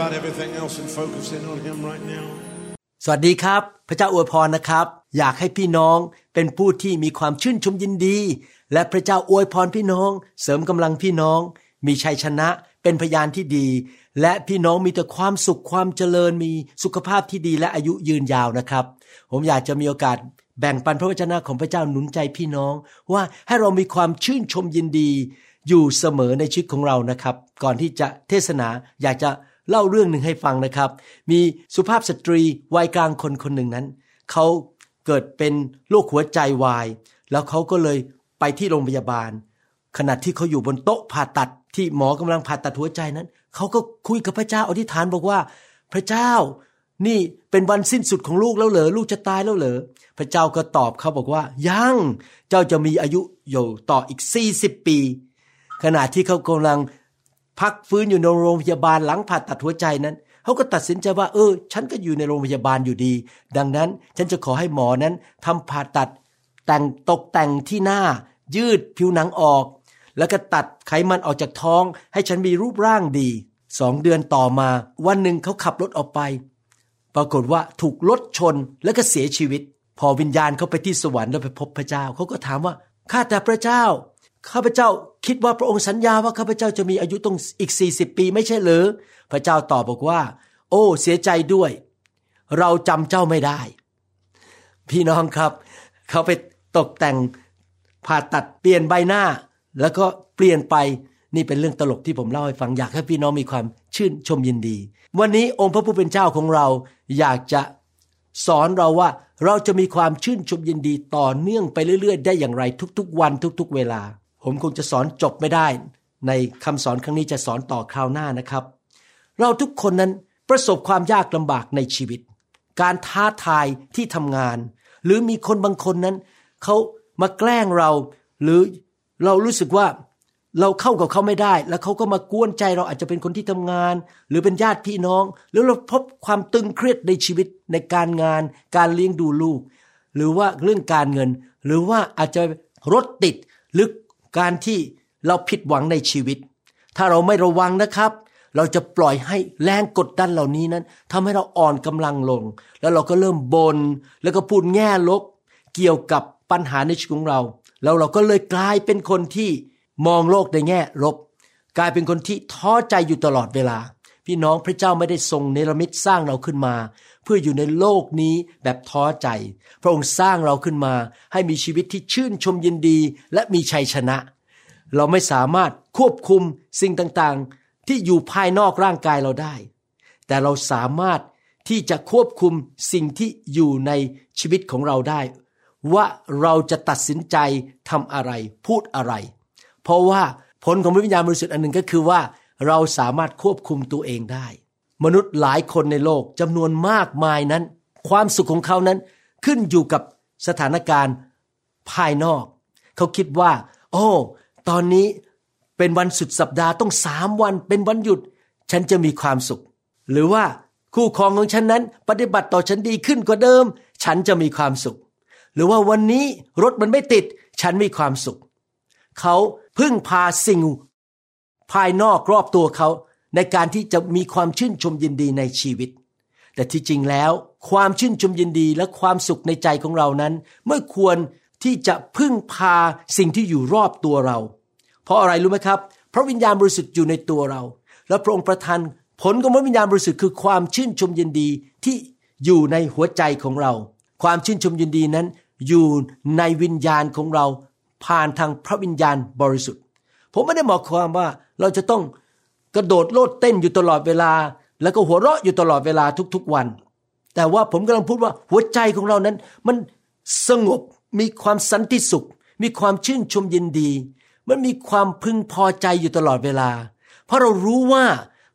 about everything else and focus in on Him right now. สวัสดีครับ พระเจ้าอวยพรนะครับ อยากให้พี่น้องเป็นผู้ที่มีความชื่นชมยินดี และพระเจ้าอวยพรพี่น้อง เสริมกำลังพี่น้อง มีชัยชนะเป็นพยานที่ดี และพี่น้องมีแต่ความสุขความเจริญมีสุขภาพที่ดีและอายุยืนยาวนะครับ ผมอยากจะมีโอกาสแบ่งปันพระวจนะของพระเจ้าหนุนใจพี่น้อง ว่าให้เรามีความชื่นชมยินดี อยู่เสมอในชีวิตของเรานะครับ ก่อนที่จะเทศนาอยากจะเล่าเรื่องหนึ่งให้ฟังนะครับ มีสุภาพสตรีวัยกลางคนคนหนึ่งนั้น เขาเกิดเป็นโรคหัวใจวาย แล้วเขาก็เลยไปที่โรงพยาบาล ขณะที่เขาอยู่บนโต๊ะผ่าตัดที่หมอกำลังผ่าตัดหัวใจนั้น เขาก็คุยกับพระเจ้าอธิษฐานบอกว่า พระเจ้า นี่เป็นวันสิ้นสุดของลูกแล้วเหรอลูกจะตายแล้วเหรอพระเจ้าก็ตอบเขาบอกว่า ยังเจ้าจะมีอายุอยู่ต่ออีก40ปี ขณะที่เขากำลัง พักฟื้นอยู่ในโรงพยาบาลหลังผ่าตัดหัวใจนั้นเขาก็ตัดสินใจว่า เออ ฉันก็อยู่ในโรงพยาบาลอยู่ดี ดังนั้นฉันจะขอให้หมอนั้นทำผ่าตัด แต่งตกแต่งที่หน้า ยืดผิวหนังออก แล้วก็ตัดไขมันออกจากท้อง ให้ฉันมีรูปร่างดีสองเดือนต่อมา วันหนึ่งเขาขับรถออกไป ปรากฏว่าถูกรถชนแล้วก็เสียชีวิต พอวิญญาณเขาไปที่สวรรค์แล้วไปพบพระเจ้าเขาก็ถามว่าข้าแต่พระเจ้า ข้าพเจ้าคิดว่าพระองค์สัญญาว่าข้าพเจ้าจะมีอายุต้องอีก40ปีไม่ใช่เหรือ พระเจ้าตอบบอกว่า โอ้ เสียใจด้วย เราจำเจ้าไม่ได้ พี่น้องครับ เขาไปตกแต่งผ่าตัดเปลี่ยนใบหน้า แล้วก็เปลี่ยนไปนี่เป็นเรื่องตลกที่ผมเล่าให้ฟังอยากให้พี่น้องมีความชื่นชมยินดี วันนี้องค์พระผู้เป็นเจ้าของเราอยากจะสอนเราว่าเราจะมีความชื่นชมยินดีต่อเนื่องไปเรื่อย ๆ ได้อย่างไรทุกๆ วันทุก ๆ เวลา ผมคงจะสอนจบไม่ได้ ในคำสอนครั้งนี้จะสอนต่อคราวหน้านะครับ เราทุกคนนั้นประสบความยากลำบากในชีวิต การท้าทายที่ทำงาน หรือมีคนบางคนนั้น เขามาแกล้งเรา หรือเรารู้สึกว่าเราเข้ากับเขาไม่ได้ แล้วเขาก็มากวนใจเราอาจจะเป็นคนที่ทำงาน หรือเป็นญาติพี่น้อง หรือเราพบความตึงเครียดในชีวิตในการงาน การเลี้ยงดูลูก หรือว่าเรื่องการเงิน หรือว่าอาจจะรถติดหรือ การที่เราผิดหวังในชีวิต ถ้าเราไม่ระวังนะครับ เราจะปล่อยให้แรงกดดันเหล่านี้นั้นทำให้เราอ่อนกำลังลง แล้วเราก็เริ่มบน่นแล้วก็พูดแง่ลบเกี่ยวกับปัญหาในชีวิตของเรา แล้วเราก็เลยกลายเป็นคนที่มองโลกในแง่ลบ กลายเป็นคนที่ท้อใจอยู่ตลอดเวลา พี่น้องพระเจ้าไม่ได้ทรงเนรมิตสร้างเราขึ้นมา เพื่ออยู่ในโลกนี้แบบท้อใจ พระองค์สร้างเราขึ้นมาให้มีชีวิตที่ชื่นชมยินดีและมีชัยชนะ เราไม่สามารถควบคุมสิ่งต่างๆ ที่อยู่ภายนอกร่างกายเราได้ แต่เราสามารถที่จะควบคุมสิ่งที่อยู่ในชีวิตของเราได้ ว่าเราจะตัดสินใจทำอะไรพูดอะไร เพราะว่าผลของพระวิญญาณบริสุทธิ์อันหนึ่งก็คือว่าเราสามารถควบคุมตัวเองได้ มนุษย์หลายคนในโลกจำนวนมากมายนั้น ความสุขของเขานั้นขึ้นอยู่กับสถานการณ์ภายนอก เขาคิดว่า โอ้ ตอนนี้เป็นวันสุดสัปดาห์ต้องสามวัน เป็นวันหยุด ฉันจะมีความสุข หรือว่าคู่ครองของฉันนั้น ปฏิบัติต่อฉันดีขึ้นกว่าเดิม ฉันจะมีความสุข หรือว่าวันนี้รถมันไม่ติด ฉันมีความสุข เขาพึ่งพาสิ่ง ภายนอกรอบตัวเขา ในการที่จะมีความชื่นชมยินดีในชีวิต แต่ที่จริงแล้ว ความชื่นชมยินดีและความสุขในใจของเรานั้น ไม่ควรที่จะพึ่งพาสิ่งที่อยู่รอบตัวเรา เพราะอะไรรู้ไหมครับ พระวิญญาณบริสุทธิ์อยู่ในตัวเรา และพระองค์ประทานผลของพระวิญญาณบริสุทธิ์คือความชื่นชมยินดีที่อยู่ในหัวใจของเรา ความชื่นชมยินดีนั้น อยู่ในวิญญาณของเราผ่านทางพระวิญญาณบริสุทธิ์ ผมไม่ได้หมายความว่าเราจะต้อง กระโดดโลดเต้นอยู่ตลอดเวลา แล้วก็หัวเราะอยู่ตลอดเวลาทุกๆวัน แต่ว่าผมกำลังพูดว่าหัวใจของเรานั้น มันสงบมีความสันติสุข มีความชื่นชมยินดี มันมีความพึงพอใจอยู่ตลอดเวลา เพราะเรารู้ว่า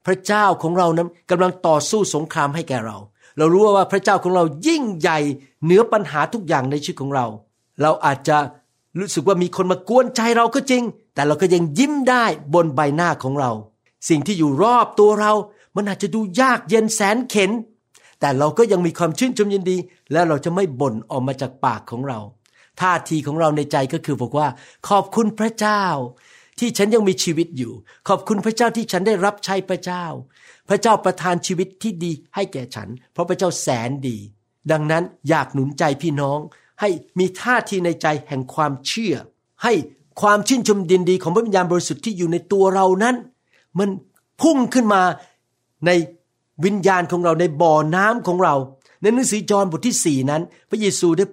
พระเจ้าของเรานั้นกำลังต่อสู้สงครามให้แก่เรา เรารู้ว่าพระเจ้าของเรายิ่งใหญ่เหนือปัญหาทุกอย่างในชีวิตของเรา เราอาจจะรู้สึกว่ามีคนมากวนใจเราก็จริง แต่เราก็ยังยิ้มได้บนใบหน้าของเรา สิ่งที่อยู่รอบตัวเรา มันอาจจะดูยากเย็นแสนเข็น แต่เราก็ยังมีความชื่นชมยินดี และเราจะไม่บ่นออกมาจากปากของเราท่าทีของเราในใจก็คือบอกว่า ขอบคุณพระเจ้า ที่ฉันยังมีชีวิตอยู่ ขอบคุณพระเจ้าที่ฉันได้รับใช้พระเจ้า พระเจ้าประทานชีวิตที่ดีให้แก่ฉัน เพราะพระเจ้าแสนดี ดังนั้นอยากหนุนใจพี่น้อง ให้มีท่าทีในใจแห่งความเชื่อ ให้ความชื่นชมดินดีของพระวิญญาณบริสุทธิ์ที่อยู่ในตัวเรานั้น มันพุ่งขึ้นมาในวิญญาณของเราในบ่อน้ำของเรา ในหนังสือจอห์นบทที่สี่นั้น พระเยซูได้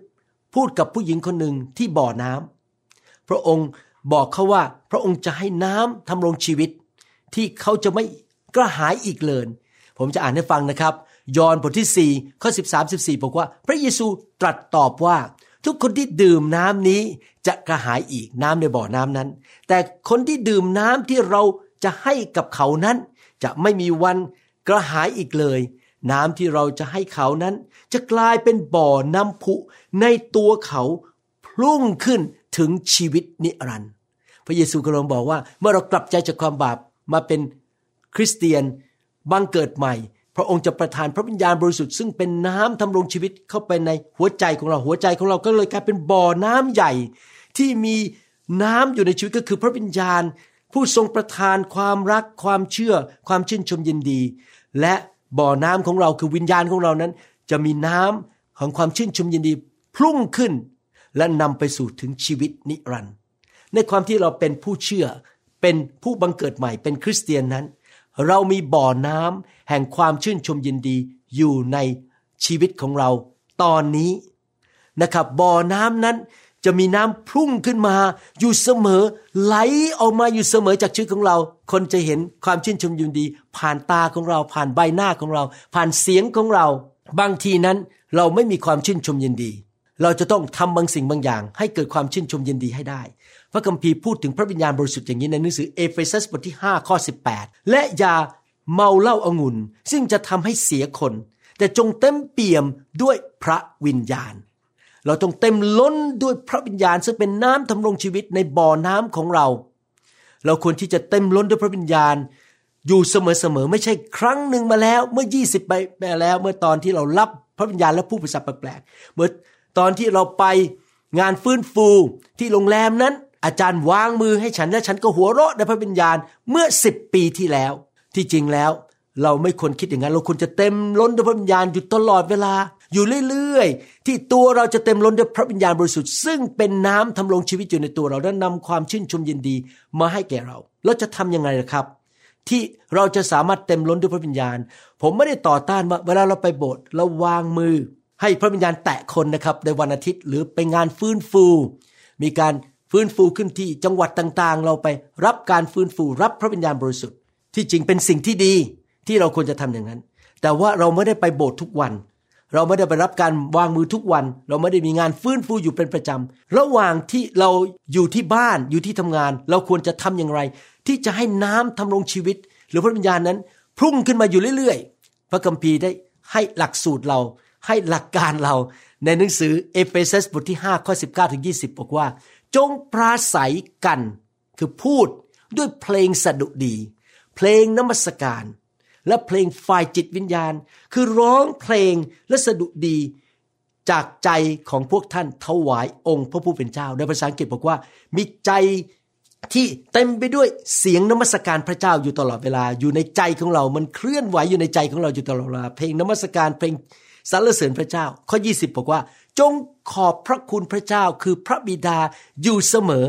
พูดกับผู้หญิงคนหนึ่งที่บ่อน้ำพระองค์บอกเขาว่าพระองค์จะให้น้ำทำรงชีวิต ที่เขาจะไม่กระหายอีกเลย ผมจะอ่านให้ฟังนะครับ ยอห์นบทที่ 4 ข้อ 13 14 บอกว่า พระเยซูตรัสตอบว่า ทุกคนที่ดื่มน้ำนี้จะกระหายอีกน้ำในบ่อน้ำนั้น แต่คนที่ดื่มน้ำที่เรา จะให้กับเขานั้น จะไม่มีวันกระหายอีกเลย น้ำที่เราจะให้เขานั้น จะกลายเป็นบ่อน้ำพุ ในตัวเขาพุ่งขึ้นถึงชีวิตนิรันดร์พระเยซูกำลังบอกว่า เมื่อเรากลับใจจากความบาปมาเป็นคริสเตียนบังเกิดใหม่ พระองค์จะประทานพระวิญญาณบริสุทธิ์ซึ่งเป็นน้ำทำรงชีวิตเข้าไปในหัวใจของเราหัวใจของเราก็เลยกลายเป็นบ่อน้ำใหญ่ ที่มีน้ำอยู่ในชีวิตก็คือพระวิญญาณ ผู้ทรงประทานความรักความเชื่อความชื่นชมยินดี และบ่อน้ำของเราคือวิญญาณของเรานั้น จะมีน้ำของความชื่นชมยินดีพุ่งขึ้น และนำไปสู่ถึงชีวิตนิรันดร์ในความที่เราเป็นผู้เชื่อ เป็นผู้บังเกิดใหม่เป็นคริสเตียนนั้น เรามีบ่อน้ำแห่งความชื่นชมยินดีอยู่ในชีวิตของเราตอนนี้นะครับบ่อน้ำนั้น จะมีน้ำพุ่งขึ้นมา อยู่เสมอ ไหลออกมาอยู่เสมอจากชีวิตของเรา คนจะเห็นความชื่นชมยินดี ผ่านตาของเรา ผ่านใบหน้าของเรา ผ่านเสียงของเรา บางทีนั้นเราไม่มีความชื่นชมยินดี เราจะต้องทำบางสิ่งบางอย่าง ให้เกิดความชื่นชมยินดีให้ได้ พระคัมภีร์พูดถึงพระวิญญาณบริสุทธิ์อย่างนี้ในหนังสือเอเฟซัสบทที่5ข้อ18 และอย่าเมาเหล้าอางุ่นซึ่งจะทำให้เสียคน แต่จงเต็มเปี่ยมด้วยพระวิญญาณ เราต้องเต็มล้นด้วยพระวิญญาณซึ่งเป็นน้ำทำรงชีวิตในบ่อน้ำของเรา เราควรที่จะเต็มล้นด้วยพระวิญญาณ อยู่เสมอๆไม่ใช่ครั้งหนึ่งมาแล้ว เมื่อ 20ไปแล้ว เมื่อตอนที่เรารับพระวิญญาณและผู้ประสาแปลกๆเมื่อตอนที่เราไปงานฟื้นฟูที่โรงแรมนั้น อาจารย์วางมือให้ฉันและฉันก็หัวเราะในพระวิญญาณเมื่อสิบปีที่แล้ว ที่จริงแล้ว เราไม่ควรคิดอย่างนั้น เราควรจะเต็มล้นด้วยพระวิญญาณอยู่ตลอดเวลา อยู่เรื่อยๆ ที่ตัวเราจะเต็มล้นด้วยพระวิญญาณบริสุทธิ์ ซึ่งเป็นน้ำทำลงชีวิตอยู่ในตัวเราและนำความชื่นชมยินดีมาให้แก่เรา เราจะทํำยังไงล่ะครับ ที่เราจะสามารถเต็มล้นด้วยพระวิญญาณ ผมไม่ได้ต่อต้านว่าเวลาเราไปโบสถ์เราวางมือ ให้พระวิญญาณแตะคนนะครับในวันอาทิตย์หรือไปงานฟื้นฟู มีการฟื้นฟูขึ้นที่จังหวัดต่างๆ เราไปรับการฟื้นฟูรับพระวิญญาณบริสุทธิ์ ที่จริงเป็นสิ่งที่ดีที่เราควรจะทำอย่างนั้น แต่ว่าเราไม่ได้ไปโบสถ์ทุกวัน เราไม่ได้ไปรับการวางมือทุกวัน เราไม่ได้มีงานฟื้นฟูอยู่เป็นประจำ ระหว่างที่เราอยู่ที่บ้านอยู่ที่ทำงาน เราควรจะทำอย่างไร ที่จะให้น้ำทำรงชีวิต หรือพระวิญญาณนั้น พุ่งขึ้นมาอยู่เรื่อยๆ พระคัมภีร์ได้ให้หลักสูตรเรา ให้หลักการเรา ในหนังสือเอเฟซัสบทที่5ข้อ19ถึง20 บอกว่า จงปราศัยกัน คือพูดด้วยเพลงสดุดี เพลงนมัสการ และเพลงฝ่ายจิตวิญญาณ คือร้องเพลงและสดุดีจากใจของพวกท่านถวายองค์พระผู้เป็นเจ้า ในภาษาอังกฤษบอกว่า มีใจที่เต็มไปด้วยเสียงนมัสการพระเจ้าอยู่ตลอดเวลา อยู่ในใจของเรา มันเคลื่อนไหวอยู่ในใจของเราอยู่ตลอดเวลา เพลงนมัสการเพลงสรรเสริญพระเจ้า ข้อ 20 บอกว่า จงขอบพระคุณพระเจ้าคือพระบิดาอยู่เสมอ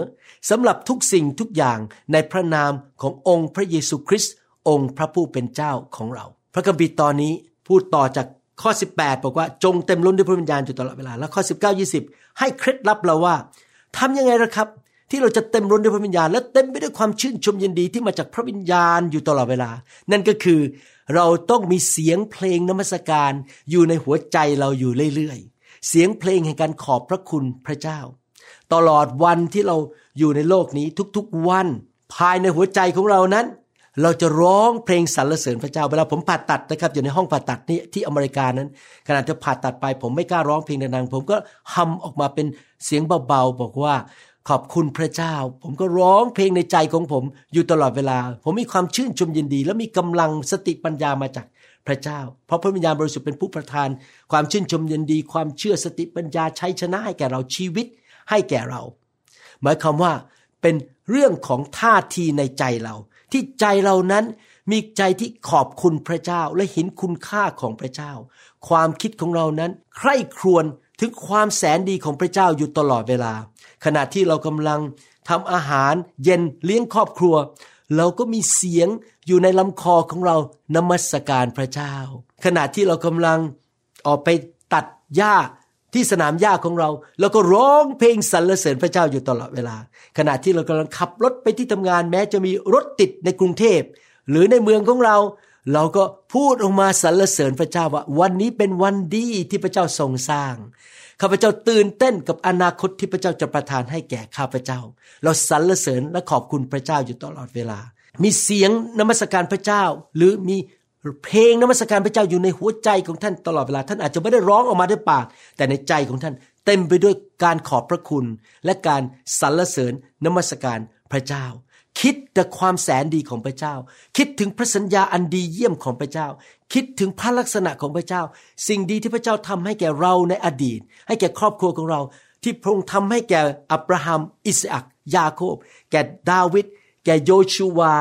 สำหรับทุกสิ่งทุกอย่างในพระนามขององค์พระเยซูคริสต์ องค์พระผู้เป็นเจ้าของเรา พระคัมภีร์ตอนนี้พูดต่อจากข้อ 18 บอกว่าจงเต็มล้นด้วยพระวิญญาณอยู่ตลอดเวลา แล้วข้อ 19 20 ให้เคล็ดลับเราว่าทำยังไงล่ะครับ ที่เราจะเต็มล้นด้วยพระวิญญาณ และเต็มไปด้วยความชื่นชมยินดีที่มาจากพระวิญญาณอยู่ตลอดเวลา นั่นก็คือเราต้องมีเสียงเพลงนมัสการอยู่ในหัวใจเราอยู่เรื่อยๆ เสียงเพลงแห่งการขอบพระคุณพระเจ้า ตลอดวันที่เราอยู่ในโลกนี้ทุกๆวัน ภายในหัวใจของเรานั้น เราจะร้องเพลงสรรเสริญพระเจ้า เวลาผมผ่าตัดนะครับ อยู่ในห้องผ่าตัดนี่ที่อเมริกานั้น ขณะที่ผ่าตัดไป ผมไม่กล้าร้องเพลงดังๆผมก็ฮัมออกมาเป็นเสียงเบาๆบอกว่าขอบคุณพระเจ้า ผมก็ร้องเพลงในใจของผม อยู่ตลอดเวลา ผมมีความชื่นชมยินดี และมีกำลังสติปัญญามาจากพระเจ้า เพราะพระวิญญาณบริสุทธิ์เป็นผู้ประทาน ความชื่นชมยินดี ความเชื่อสติปัญญาใช้ชนะให้แก่เราชีวิตให้แก่เรา หมายความว่าเป็นเรื่องของท่าทีในใจเรา ที่ใจเรานั้นมีใจที่ขอบคุณพระเจ้าและเห็นคุณค่าของพระเจ้า ความคิดของเรานั้น ใคร่ครวญถึงความแสนดีของพระเจ้าอยู่ตลอดเวลา ขณะที่เรากำลังทำอาหารเย็นเลี้ยงครอบครัว เราก็มีเสียงอยู่ในลำคอของเรานมัสการพระเจ้า ขณะที่เรากำลังออกไปตัดหญ้า ที่สนามหญ้าของเรา เราก็ร้องเพลงสรรเสริญพระเจ้าอยู่ตลอดเวลา ขณะที่เรากำลังขับรถไปที่ทำงานแม้จะมีรถติดในกรุงเทพ หรือในเมืองของเรา เราก็พูดออกมาสรรเสริญพระเจ้าว่า วันนี้เป็นวันดีที่พระเจ้าทรงสร้างข้าพเจ้าตื่นเต้นกับอนาคตที่พระเจ้าจะประทานให้แก่ข้าพเจ้า เราสรรเสริญและขอบคุณพระเจ้าอยู่ตลอดเวลา มีเสียงนมัสการพระเจ้า หรือมี เพลงนมัสการพระเจ้าอยู่ในหัวใจของท่านตลอดเวลา ท่านอาจจะไม่ได้ร้องออกมาด้วยปาก แต่ในใจของท่านเต็มไปด้วยการขอบพระคุณ และการสรรเสริญนมัสการพระเจ้า คิดแต่ความแสนดีของพระเจ้า คิดถึงพระสัญญาอันดีเยี่ยมของพระเจ้า คิดถึงพระลักษณะของพระเจ้า สิ่งดีที่พระเจ้าทำให้แก่เราในอดีต ให้แก่ครอบครัวของเรา ที่พระองค์ทำให้แก่อับราฮัม อิสอักยาโคบ แก่ดาวิดแก่โยชูวา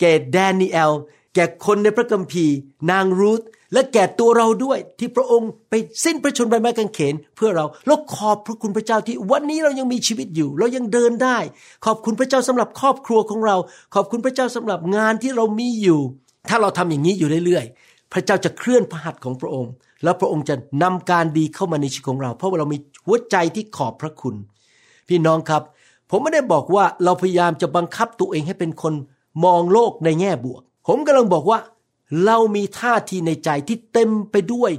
แก่แดเนียล แก่คนในพระคัมภีร์ นางรูธและแก่ตัวเราด้วยที่พระองค์ไปสิ้นพระชนม์บนไม้กางเขน เพื่อเราแล้วขอบพระคุณพระเจ้าที่วันนี้เรายังมีชีวิตอยู่ เรายังเดินได้ ขอบคุณพระเจ้าสำหรับครอบครัวของเรา ขอบคุณพระเจ้าสำหรับงานที่เรามีอยู่ ถ้าเราทำอย่างนี้อยู่เรื่อยๆ พระเจ้าจะเคลื่อนพระหัตถ์ของพระองค์ แล้วพระองค์จะนำการดีเข้ามาในชีวิตของเรา เพราะว่าเรามีหัวใจที่ขอบพระคุณ พี่น้องครับ ผมไม่ได้บอกว่าเราพยายามจะบังคับตัวเองให้เป็นคนมองโลกในแง่บวก ผมกำลังบอกว่า เรามีท่าทีในใจที่เต็มไปด้วย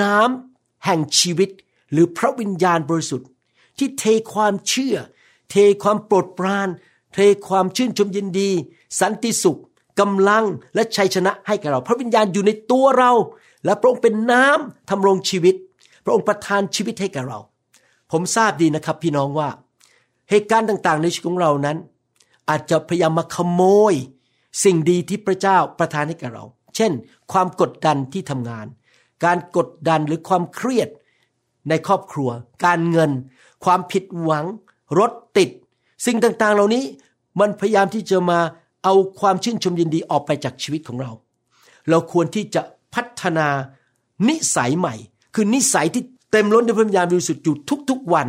น้ำแห่งชีวิต หรือพระวิญญาณบริสุทธิ์ ที่เทความเชื่อ เทความโปรดปราน เทความชื่นชมยินดี สันติสุขกำลังและชัยชนะให้กับเรา พระวิญญาณอยู่ในตัวเรา และพระองค์เป็นน้ำทำรงชีวิต พระองค์ประทานชีวิตให้กับเรา ผมทราบดีนะครับ พี่น้องว่า เหตุการณ์ต่างๆ ในชีวิตของเรานั้น อาจจะพยายามมาขโมย สิ่งดีที่พระเจ้าประทานให้กับเรา เช่น ความกดดันที่ทำงาน การกดดันหรือความเครียดในครอบครัว การเงิน ความผิดหวัง รถติด สิ่งต่างๆ เหล่านี้มันพยายามที่จะมาเอาความชื่นชมยินดีออกไปจากชีวิตของเรา เราควรที่จะพัฒนานิสัยใหม่ คือนิสัยที่เต็มล้นด้วยพระวิญญาณบริสุทธิ์อยู่ทุกๆวัน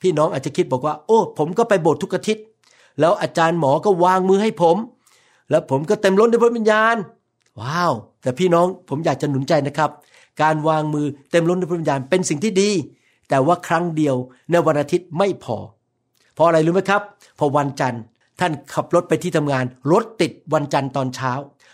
พี่น้องอาจจะคิดบอกว่า โอ้ ผมก็ไปโบสถ์ทุกอาทิตย์ แล้วอาจารย์หมอก็วางมือให้ผม แล้วผมก็เต็มล้นด้วยพระวิญญาณ ว้าว แต่พี่น้องผมอยากจะหนุนใจนะครับ การวางมือเต็มล้นด้วยพระวิญญาณเป็นสิ่งที่ดี แต่ว่าครั้งเดียวในวันอาทิตย์ไม่พอ เพราะอะไรรู้ไหมครับ พอวันจันทร์ท่านขับรถไปที่ทำงานรถติดวันจันทร์ตอนเช้า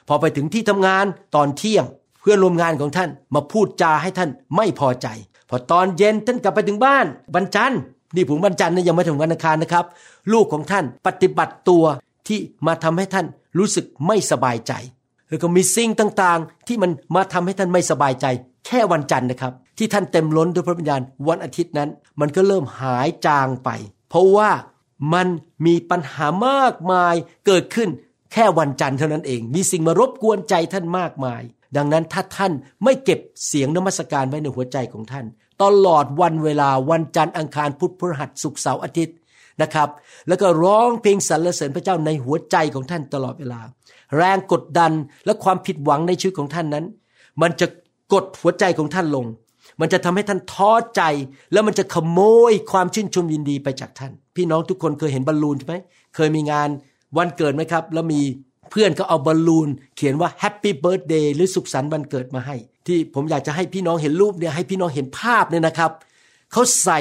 พอไปถึงที่ทำงานตอนเที่ยง เพื่อนร่วมงานของท่านมาพูดจาให้ท่านไม่พอใจ พอตอนเย็นท่านกลับไปถึงบ้านวันจันทร์นี่ผมวันจันทร์นะยังไม่ถึงวันอังคารนะครับ ลูกของท่านปฏิบัติตัวที่มาทำให้ท่าน รู้สึกไม่สบายใจแล้วก็มีสิ่งต่างๆ ที่มันมาทำให้ท่านไม่สบายใจ แค่วันจันทร์นะครับ ที่ท่านเต็มล้นด้วยพระวิญญาณวันอาทิตย์นั้น มันก็เริ่มหายจางไป เพราะว่ามันมีปัญหามากมายเกิดขึ้นแค่วันจันทร์เท่านั้นเอง มีสิ่งมารบกวนใจท่านมากมาย ดังนั้นถ้าท่านไม่เก็บเสียงนมัสการไว้ในหัวใจของท่าน ตลอดวันเวลาวันจันทร์อังคารพุธพฤหัสศุกร์เสาร์อาทิตย์ นะครับ แล้วก็ร้องเพลงสรรเสริญพระเจ้าในหัวใจของท่านตลอดเวลา แรงกดดันและความผิดหวังในชีวิตของท่านนั้น มันจะกดหัวใจของท่านลง มันจะทำให้ท่านท้อใจ แล้วมันจะขโมยความชื่นชมยินดีไปจากท่าน พี่น้องทุกคนเคยเห็นบอลลูนใช่ไหมเคยมีงานวันเกิดไหมครับ แล้วมีเพื่อนก็เอาบอลลูน เขียนว่า happy birthday หรือสุขสันต์วันเกิดมาให้ ที่ผมอยากจะให้พี่น้องเห็นรูปเนี่ยให้พี่น้องเห็นภาพเนี่ยนะครับเขาใส่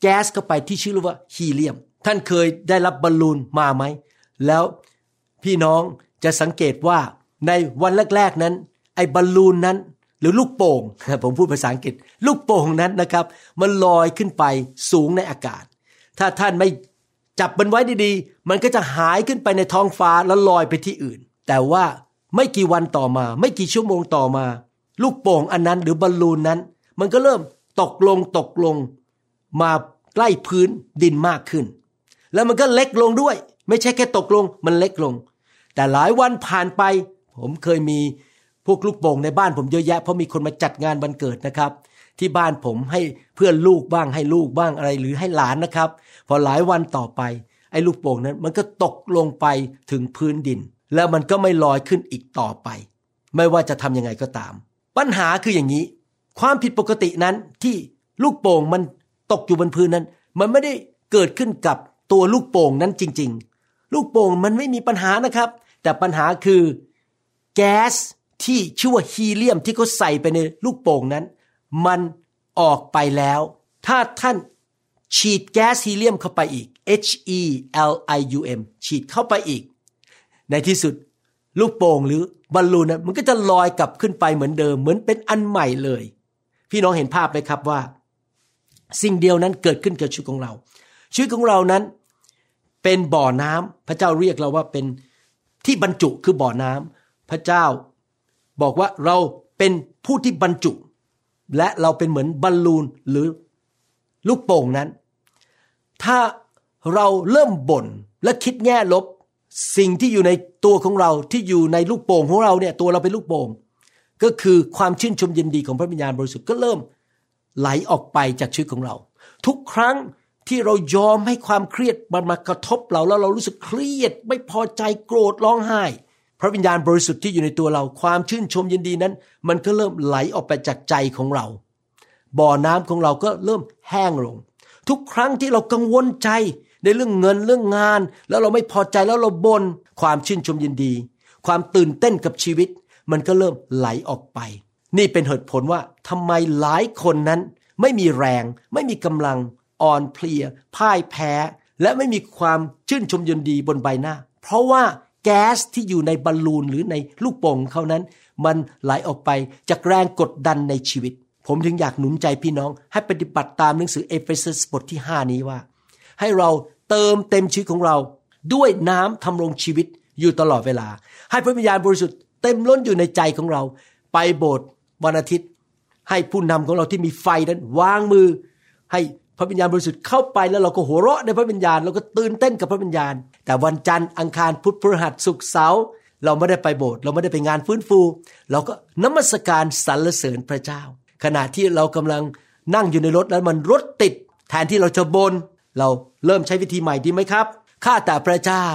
แก๊สเข้าไปที่ชื่อว่าฮีเลียม ท่านเคยได้รับบอลลูนมาไหม แล้วพี่น้องจะสังเกตว่าในวันแรก ๆนั้น ไอ้บอลลูนนั้น หรือลูกโป่ง ผมพูดภาษาอังกฤษ ลูกโป่งนั้นนะครับ มันลอยขึ้นไปสูงในอากาศ ถ้าท่านไม่จับมันไว้ดีๆ มันก็จะหายขึ้นไปในท้องฟ้าแล้วลอยไปที่อื่น แต่ว่าไม่กี่วันต่อมา ไม่กี่ชั่วโมงต่อมา ลูกโป่งอันนั้นหรือบอลลูนนั้น มันก็เริ่มตกลงตกลง มาใกล้พื้นดินมากขึ้น แล้วมันก็เล็กลงด้วย ไม่ใช่แค่ตกลงมันเล็กลง แต่หลายวันผ่านไป ผมเคยมีพวกลูกโป่งในบ้านผมเยอะแยะเพราะมีคนมาจัดงานวันเกิดนะครับ ที่บ้านผมให้เพื่อนลูกบ้างให้ลูกบ้างอะไรหรือให้หลานนะครับ พอหลายวันต่อไป ไอ้ลูกโป่งนั้น มันก็ตกลงไปถึงพื้นดิน แล้วมันก็ไม่ลอยขึ้นอีกต่อไป ไม่ว่าจะทำยังไงก็ตาม ปัญหาคืออย่างนี้ ความผิดปกตินั้นที่ลูกโป่งมัน ตกอยู่บนพื้นนั้น มันไม่ได้เกิดขึ้นกับตัวลูกโป่งนั้นจริง ๆ ลูกโป่งมันไม่มีปัญหานะครับ แต่ปัญหาคือแก๊สที่ชื่อว่าฮีเลียมที่เขาใส่ไปในลูกโป่งนั้น มันออกไปแล้ว ถ้าท่านฉีดแก๊สฮีเลียมเข้าไปอีก H E L I U M ฉีดเข้าไปอีก ในที่สุดลูกโป่งหรือบอลลูนนะมันก็จะลอยกลับขึ้นไปเหมือนเดิม เหมือนเป็นอันใหม่เลย พี่น้องเห็นภาพไหมครับว่า สิ่งเดียวนั้นเกิดขึ้นกับชีวิตของเรา ชีวิตของเรานั้นเป็นบ่อน้ำพระเจ้าเรียกเราว่าเป็นที่บรรจุคือบ่อน้ำพระเจ้าบอกว่าเราเป็นผู้ที่บรรจุ และเราเป็นเหมือนบอลลูนหรือลูกโป่งนั้น ถ้าเราเริ่มบ่นและคิดแง่ลบ สิ่งที่อยู่ในตัวของเราที่อยู่ในลูกโป่งของเราเนี่ยตัวเราเป็นลูกโป่งก็คือความชื่นชมยินดีของพระวิญญาณบริสุทธิ์ก็เริ่ม ไหลออกไปจากชีวิตของเรา ทุกครั้งที่เรายอมให้ความเครียดมันมากระทบเราแล้วเรารู้สึกเครียด ไม่พอใจโกรธร้องไห้ พระวิญญาณบริสุทธิ์ที่อยู่ในตัวเราความชื่นชมยินดีนั้น มันก็เริ่มไหลออกไปจากใจของเรา บ่อน้ำของเราก็เริ่มแห้งลง ทุกครั้งที่เรากังวลใจในเรื่องเงินเรื่องงาน แล้วเราไม่พอใจแล้วเราบน่นความชื่นชมยินดี ความตื่นเต้นกับชีวิต มันก็เริ่มไหลออกไป นี่เป็นเหตุผลว่าทำไมหลายคนนั้น ไม่มีแรง ไม่มีกำลัง อ่อนเพลีย พ่ายแพ้ และไม่มีความชื่นชมยินดีบนใบหน้า เพราะว่าแก๊สที่อยู่ในบอลลูนหรือในลูกโป่งเขานั้น มันไหลออกไปจากแรงกดดันในชีวิต ผมถึงอยากหนุนใจพี่น้อง ให้ปฏิบัติตามหนังสือเอเฟซัสบทที่ 5 นี้ว่า ให้เราเติมเต็มชีวิตของเรา ด้วยน้ำทำรงชีวิตอยู่ตลอดเวลา ให้พระวิญญาณบริสุทธิ์เต็มล้นอยู่ในใจของเรา ไปโบสถ์ วันอาทิตย์ ให้ผู้นำของเราที่มีไฟนั้นวางมือ ให้พระวิญญาณบริสุทธิ์เข้าไปแล้วเราก็หัวเราะในพระวิญญาณเราก็ตื่นเต้นกับพระวิญญาณ แต่วันจันทร์อังคารพุธพฤหัสศุกร์เสาร์เราไม่ได้ไปโบสถ์เราไม่ได้ไปงานฟื้นฟู เราก็นมัสการสรรเสริญพระเจ้า ขณะที่เรากำลังนั่งอยู่ในรถแล้วมันรถติด แทนที่เราจะบน เราเริ่มใช้วิธีใหม่ดีไหมครับข้าแต่พระเจ้า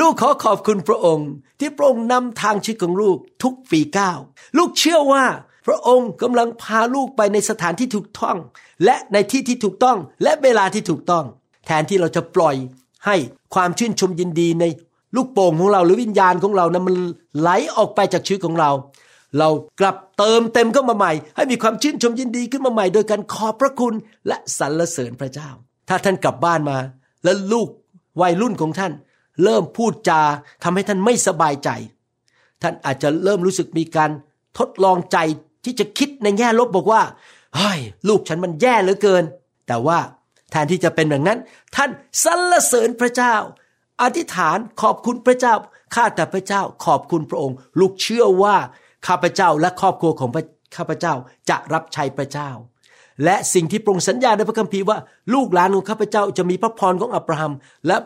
ลูกขอขอบคุณพระองค์ ที่พระองค์นำทางชีวิตของลูกทุกฝีก้าว ลูกเชื่อว่า พระองค์กำลังพาลูกไปในสถานที่ถูกต้อง และในที่ที่ถูกต้องและเวลาที่ถูกต้อง แทนที่เราจะปล่อยให้ความชื่นชมยินดีในลูกโป่งของเราหรือวิญญาณของเรานะั้นมันไหลออกไปจากชีวิตของเรา เรากลับเติมเต็มเข้ามาใหม่ ให้มีความชื่นชมยินดีขึ้นมาใหม่ โดยการขอบพระคุณและสรรเสริญพระเจ้า ถ้าท่านกลับบ้านมา แล้วลูกวัยรุ่นของท่าน เริ่มพูดจาทำให้ท่านไม่สบายใจ ท่านอาจจะเริ่มรู้สึกมีการทดลองใจ ที่จะคิดในแง่ลบบอกว่าเฮ้ยลูกฉันมันแย่เหลือเกิน แต่ว่าแทนที่จะเป็นแบบนั้น ท่านสรรเสริญพระเจ้า อธิษฐานขอบคุณพระเจ้าข้าแต่พระเจ้าขอบคุณพระองค์ ลูกเชื่อว่าข้าพเจ้าและครอบครัวของข้าพเจ้าจะรับใช้พระเจ้า และสิ่งที่ปรงสัญญาในพระคัมภีร์ว่า ลูกหลานของข้าพเจ้าจะมีพระพรของอับราฮัม และ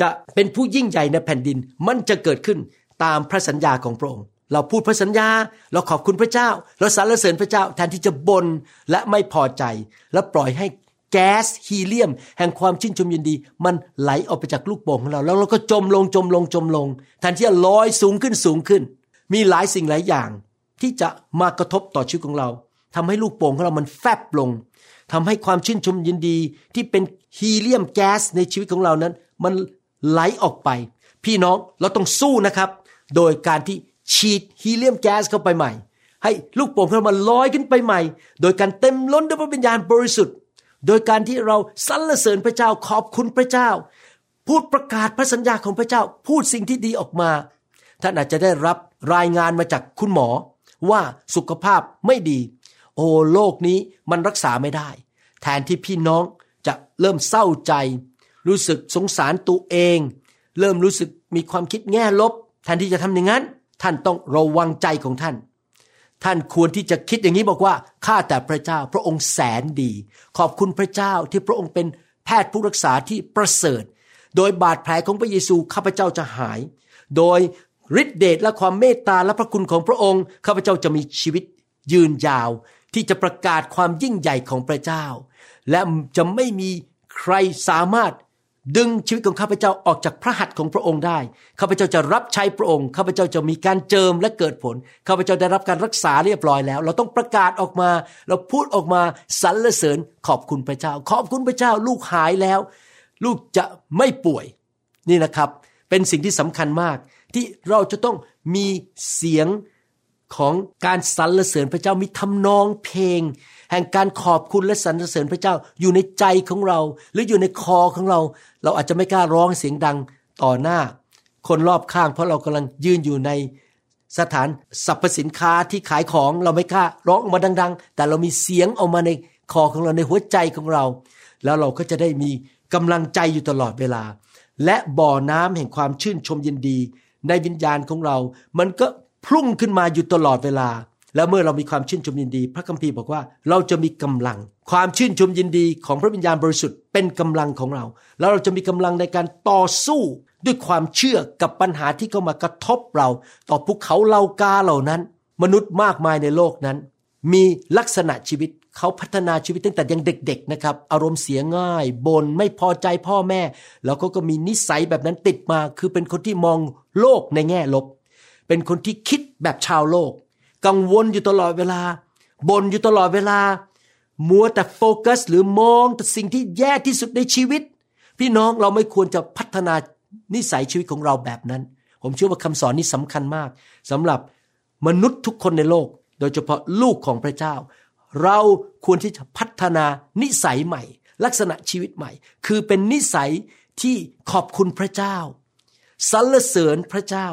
จะเป็นผู้ยิ่งใหญ่ในแผ่นดินมันจะเกิดขึ้นตามพระสัญญาของพระองค์ เราพูดพระสัญญา เราขอบคุณพระเจ้า เราสรรเสริญพระเจ้าแทนที่จะบน่นและไม่พอใจ และปล่อยให้แก๊สฮีเลียม แห่งความชื่นชมยินดี มันไหลออกไปจากลูกโป่งของเรา แล้วเราก็จมลงจมลงจมลงแทนที่จะลอยสูงขึ้นสูงขึ้น มีหลายสิ่งหลายอย่าง ที่จะมากระทบต่อชีวิตของเราทำให้ลูกโป่งของเรามันแฟบลงทำให้ความชื่นชมยินดี ที่เป็นฮีเลียมแก๊สในชีวิตของเรานั้น มันไหลออกไป พี่น้องเราต้องสู้นะครับ โดยการที่ ฉีดฮีเลียมแก๊สเข้าไปใหม่ ให้ลูกโป่งของเรามันลอยขึ้นไปใหม่ โดยการเต็มล้นด้วยพระวิญญาณบริสุทธิ์ โดยการที่เราสรรเสริญพระเจ้าขอบคุณพระเจ้า พูดประกาศพระสัญญาของพระเจ้า พูดสิ่งที่ดีออกมา ท่านอาจจะได้รับรายงานมาจากคุณหมอ ว่าสุขภาพไม่ดี โอ้โลกนี้มันรักษาไม่ได้ แทนที่พี่น้องจะเริ่มเศร้าใจ รู้สึกสงสารตัวเอง เริ่มรู้สึกมีความคิดแง่ลบ แทนที่จะทำอย่างนั้น ท่านต้องระวังใจของท่าน ท่านควรที่จะคิดอย่างนี้บอกว่าข้าแต่พระเจ้าพระองค์แสนดี ขอบคุณพระเจ้าที่พระองค์เป็นแพทย์ผู้รักษาที่ประเสริฐ โดยบาดแผลของพระเยซูข้าพเจ้าจะหาย โดยฤทธิเดชและความเมตตาและพระคุณของพระองค์ข้าพเจ้าจะมีชีวิตยืนยาว ที่จะประกาศความยิ่งใหญ่ของพระเจ้า และจะไม่มีใครสามารถ ดึงชีวิตของข้าพเจ้าออกจากพระหัตถ์ของพระองค์ได้ ข้าพเจ้าจะรับใช้พระองค์ ข้าพเจ้าจะมีการเจิมและเกิดผล ข้าพเจ้าได้รับการรักษาเรียบร้อยแล้ว เราต้องประกาศออกมา เราพูดออกมาสรรเสริญขอบคุณพระเจ้า ขอบคุณพระเจ้า ลูกหายแล้ว ลูกจะไม่ป่วย นี่นะครับ เป็นสิ่งที่สำคัญมาก ที่เราจะต้องมีเสียงของการสรรเสริญพระเจ้า มีทำนองเพลง แห่งการขอบคุณและสรรเสริญพระเจ้าอยู่ในใจของเรา หรืออยู่ในคอของเรา เราอาจจะไม่กล้าร้องเสียงดังต่อหน้า คนรอบข้างเพราะเรากำลังยืนอยู่ในสถานสรรพสินค้าที่ขายของเราไม่กล้าร้องออกมาดัง ๆ แต่เรามีเสียงออกมาในคอของเราในหัวใจของเรา แล้วเราก็จะได้มีกำลังใจอยู่ตลอดเวลา และบ่อน้ำแห่งความชื่นชมยินดี ในวิญญาณของเรา มันก็พุ่งขึ้นมาอยู่ตลอดเวลา แล้วเมื่อเรามีความชื่นชมยินดี พระคัมภีร์บอกว่าเราจะมีกำลัง ความชื่นชมยินดีของพระวิญญาณบริสุทธิ์เป็นกำลังของเรา แล้วเราจะมีกำลังในการต่อสู้ด้วยความเชื่อกับปัญหาที่เข้ามากระทบเรา ต่อภูเขาเหล่ากาเหล่านั้น มนุษย์มากมายในโลกนั้น มีลักษณะชีวิตเขาพัฒนาชีวิตตั้งแต่ยังเด็ก ๆนะครับ อารมณ์เสียง่ายบน่นไม่พอใจพ่อแม่ แล้วก็ก็มีนิสัยแบบนั้นติดมา คือเป็นคนที่มองโลกในแง่ลบ เป็นคนที่คิดแบบชาวโลก กังวลอยู่ตลอดเวลาบ่นอยู่ตลอดเวลา มัวแต่โฟกัส หรือมองแต่สิ่งที่แย่ที่สุดในชีวิต พี่น้องเราไม่ควรจะพัฒนานิสัยชีวิตของเราแบบนั้น ผมเชื่อว่าคำสอนนี้สำคัญมากสำหรับมนุษย์ทุกคนในโลก โดยเฉพาะลูกของพระเจ้า เราควรที่จะพัฒนานิสัยใหม่ ลักษณะชีวิตใหม่ คือเป็นนิสัยที่ขอบคุณพระเจ้าสรรเสริญพระเจ้า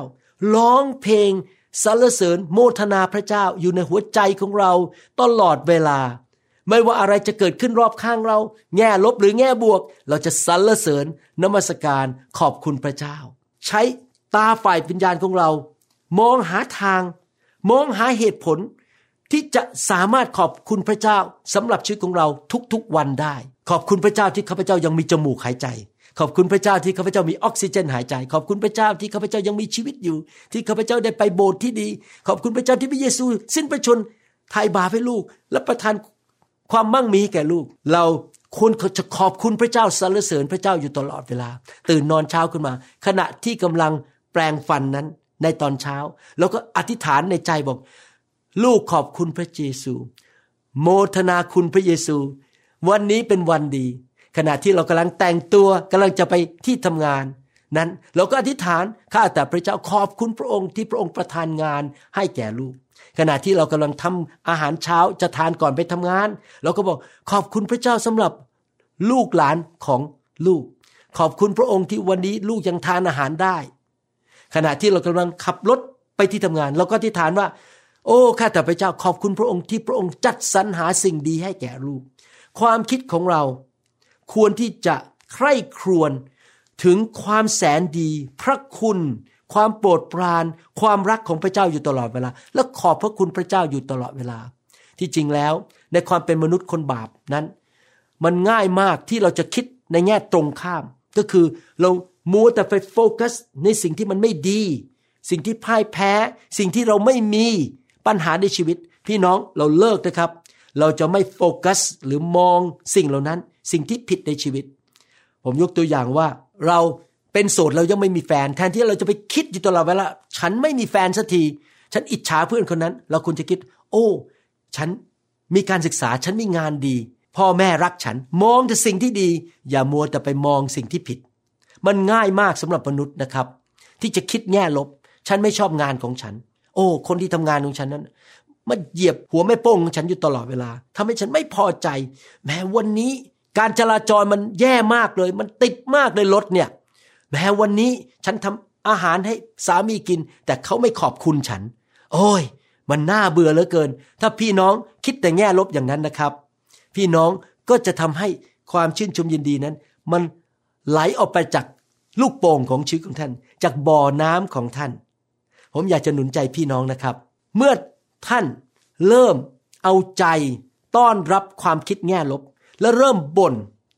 ร้องเพลง สรรเสริญโมทนาพระเจ้าอยู่ในหัวใจของเราตลอดเวลา ไม่ว่าอะไรจะเกิดขึ้นรอบข้างเรา แง่ลบหรือแง่บวก เราจะสรรเสริญนมัสการขอบคุณพระเจ้า ใช้ตาฝ่ายวิญญาณของเรา มองหาทาง มองหาเหตุผล ที่จะสามารถขอบคุณพระเจ้าสำหรับชีวิตของเราทุกๆวันได้ ขอบคุณพระเจ้าที่ข้าพเจ้ายังมีจมูกหายใจ ขอบคุณพระเจ้าที่ข้าพเจ้ามีออกซิเจนหายใจ ขอบคุณพระเจ้าที่ข้าพเจ้ายังมีชีวิตอยู่ ที่ข้าพเจ้าได้ไปโบสถ์ที่ดี ขอบคุณพระเจ้าที่พระเยซู สิ้นพระชนไถ่บาปให้ลูก และประทานความมั่งมีแก่ลูก เราควรจะขอบคุณพระเจ้าสรรเสริญพระเจ้าอยู่ตลอดเวลา ตื่นนอนเช้าขึ้นมา ขณะที่กำลังแปลงฟันนั้นในตอนเช้า แล้วก็อธิษฐานในใจบอก ลูกขอบคุณพระเยซู โมทนาคุณพระเยซู วันนี้เป็นวันดี ขณะที่เรากำลังแต่งตัวกำลังจะไปที่ทำงาน นั้นเราก็อธิษฐานข้าแต่พระเจ้าขอบคุณพระองค์ที่พระองค์ประทานงานให้แก่ลูก ขณะที่เรากำลังทำอาหารเช้าจะทานก่อนไปทำงาน เราก็บอกขอบคุณพระเจ้าสำหรับลูกหลานของลูก ขอบคุณพระองค์ที่วันนี้ลูกยังทานอาหารได้ ขณะที่เรากำลังขับรถไปที่ทำงาน เราก็อธิษฐานว่า โอ้ข้าแต่พระเจ้าขอบคุณพระองค์ที่พระองค์จัดสรรหาสิ่งดีให้แก่ลูก ความคิดของเรา ควรที่จะใคร่ครวญถึงความแสนดี พระคุณ ความโปรดปราน ความรักของพระเจ้าอยู่ตลอดเวลา และขอบพระคุณพระเจ้าอยู่ตลอดเวลา ที่จริงแล้วในความเป็นมนุษย์คนบาปนั้น มันง่ายมากที่เราจะคิดในแง่ตรงข้าม ก็คือเรามัวแต่ไปโฟกัสในสิ่งที่มันไม่ดี สิ่งที่พ่ายแพ้ สิ่งที่เราไม่มีปัญหาในชีวิต พี่น้องเราเลิกนะครับ เราจะไม่โฟกัสหรือมองสิ่งเหล่านั้น สิ่งที่ผิดในชีวิต ผมยกตัวอย่างว่าเราเป็นโสดเรายังไม่มีแฟน แทนที่เราจะไปคิดอยู่ตลอดเวลาฉันไม่มีแฟนสักที ฉันอิจฉาเพื่อนคนนั้น เราควรจะคิด โอ้ ฉันมีการศึกษาฉันมีงานดี พ่อแม่รักฉันมองแต่สิ่งที่ดี อย่ามัวแต่ไปมองสิ่งที่ผิด มันง่ายมากสำหรับมนุษย์นะครับ ที่จะคิดแง่ลบ ฉันไม่ชอบงานของฉัน โอ้ คนที่ทำงานของฉันนั้น มันเหยียบหัวแม่โป้งของฉันอยู่ตลอดเวลาทำให้ฉันไม่พอใจ แม้วันนี้การจราจรมันแย่มากเลย มันติดมากเลยรถเนี่ย แม้วันนี้ฉันทำอาหารให้สามีกิน แต่เขาไม่ขอบคุณฉัน โอ้ย มันน่าเบื่อเหลือเกิน ถ้าพี่น้องคิดแต่แง่ลบอย่างนั้นนะครับ พี่น้องก็จะทำให้ความชื่นชมยินดีนั้น มันไหลออกไปจากลูกโป่งของชีวิตของท่าน จากบ่อน้ำของท่าน ผมอยากจะหนุนใจพี่น้องนะครับ เมื่อ ท่านเริ่มเอาใจต้อนรับความคิดแง่ลบ และเริ่มบ่น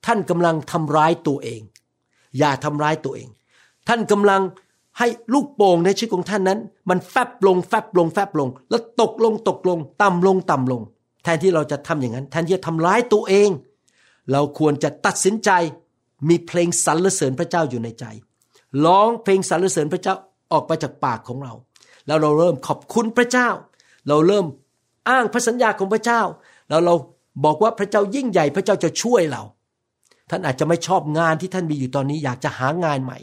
ท่านกำลังทำร้ายตัวเอง อย่าทำร้ายตัวเอง ท่านกำลังให้ลูกโป่งในชีวิตของท่านนั้น มันแฟบลงแฟบลงแฟบลง แล้วตกลงตกลง ต่ำลงต่ำลง แทนที่เราจะทำอย่างนั้น แทนที่จะทำร้ายตัวเอง เราควรจะตัดสินใจมีเพลงสรรเสริญพระเจ้าอยู่ในใจร้องเพลงสรรเสริญพระเจ้าออกไปจากปากของเรา แล้วเราเริ่มขอบคุณพระเจ้า เราเริ่มอ้างพระสัญญาของพระเจ้า แล้วเราบอกว่าพระเจ้ายิ่งใหญ่พระเจ้าจะช่วยเรา ท่านอาจจะไม่ชอบงานที่ท่านมีอยู่ตอนนี้อยากจะหางานใหม่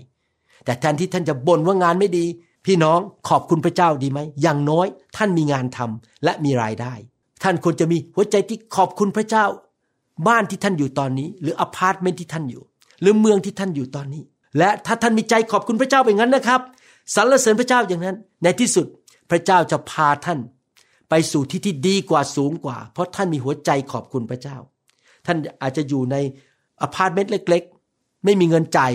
แต่แทนที่ท่านจะบ่นว่างานไม่ดี พี่น้องขอบคุณพระเจ้าดีไหมอย่างน้อยท่านมีงานทำและมีรายได้ ท่านควรจะมีหัวใจที่ขอบคุณพระเจ้า บ้านที่ท่านอยู่ตอนนี้ หรืออพาร์ตเมนต์ที่ท่านอยู่ หรือเมืองที่ท่านอยู่ตอนนี้ และถ้าท่านมีใจขอบคุณพระเจ้าเป็นงั้นนะครับสรรเสริญพระเจ้าอย่างนั้น ในที่สุดพระเจ้าจะพาท่าน ไปสู่ที่ที่ดีกว่าสูงกว่า เพราะท่านมีหัวใจขอบคุณพระเจ้า ท่านอาจจะอยู่ในอพาร์ตเมนต์เล็ก ๆ ไม่มีเงินจ่าย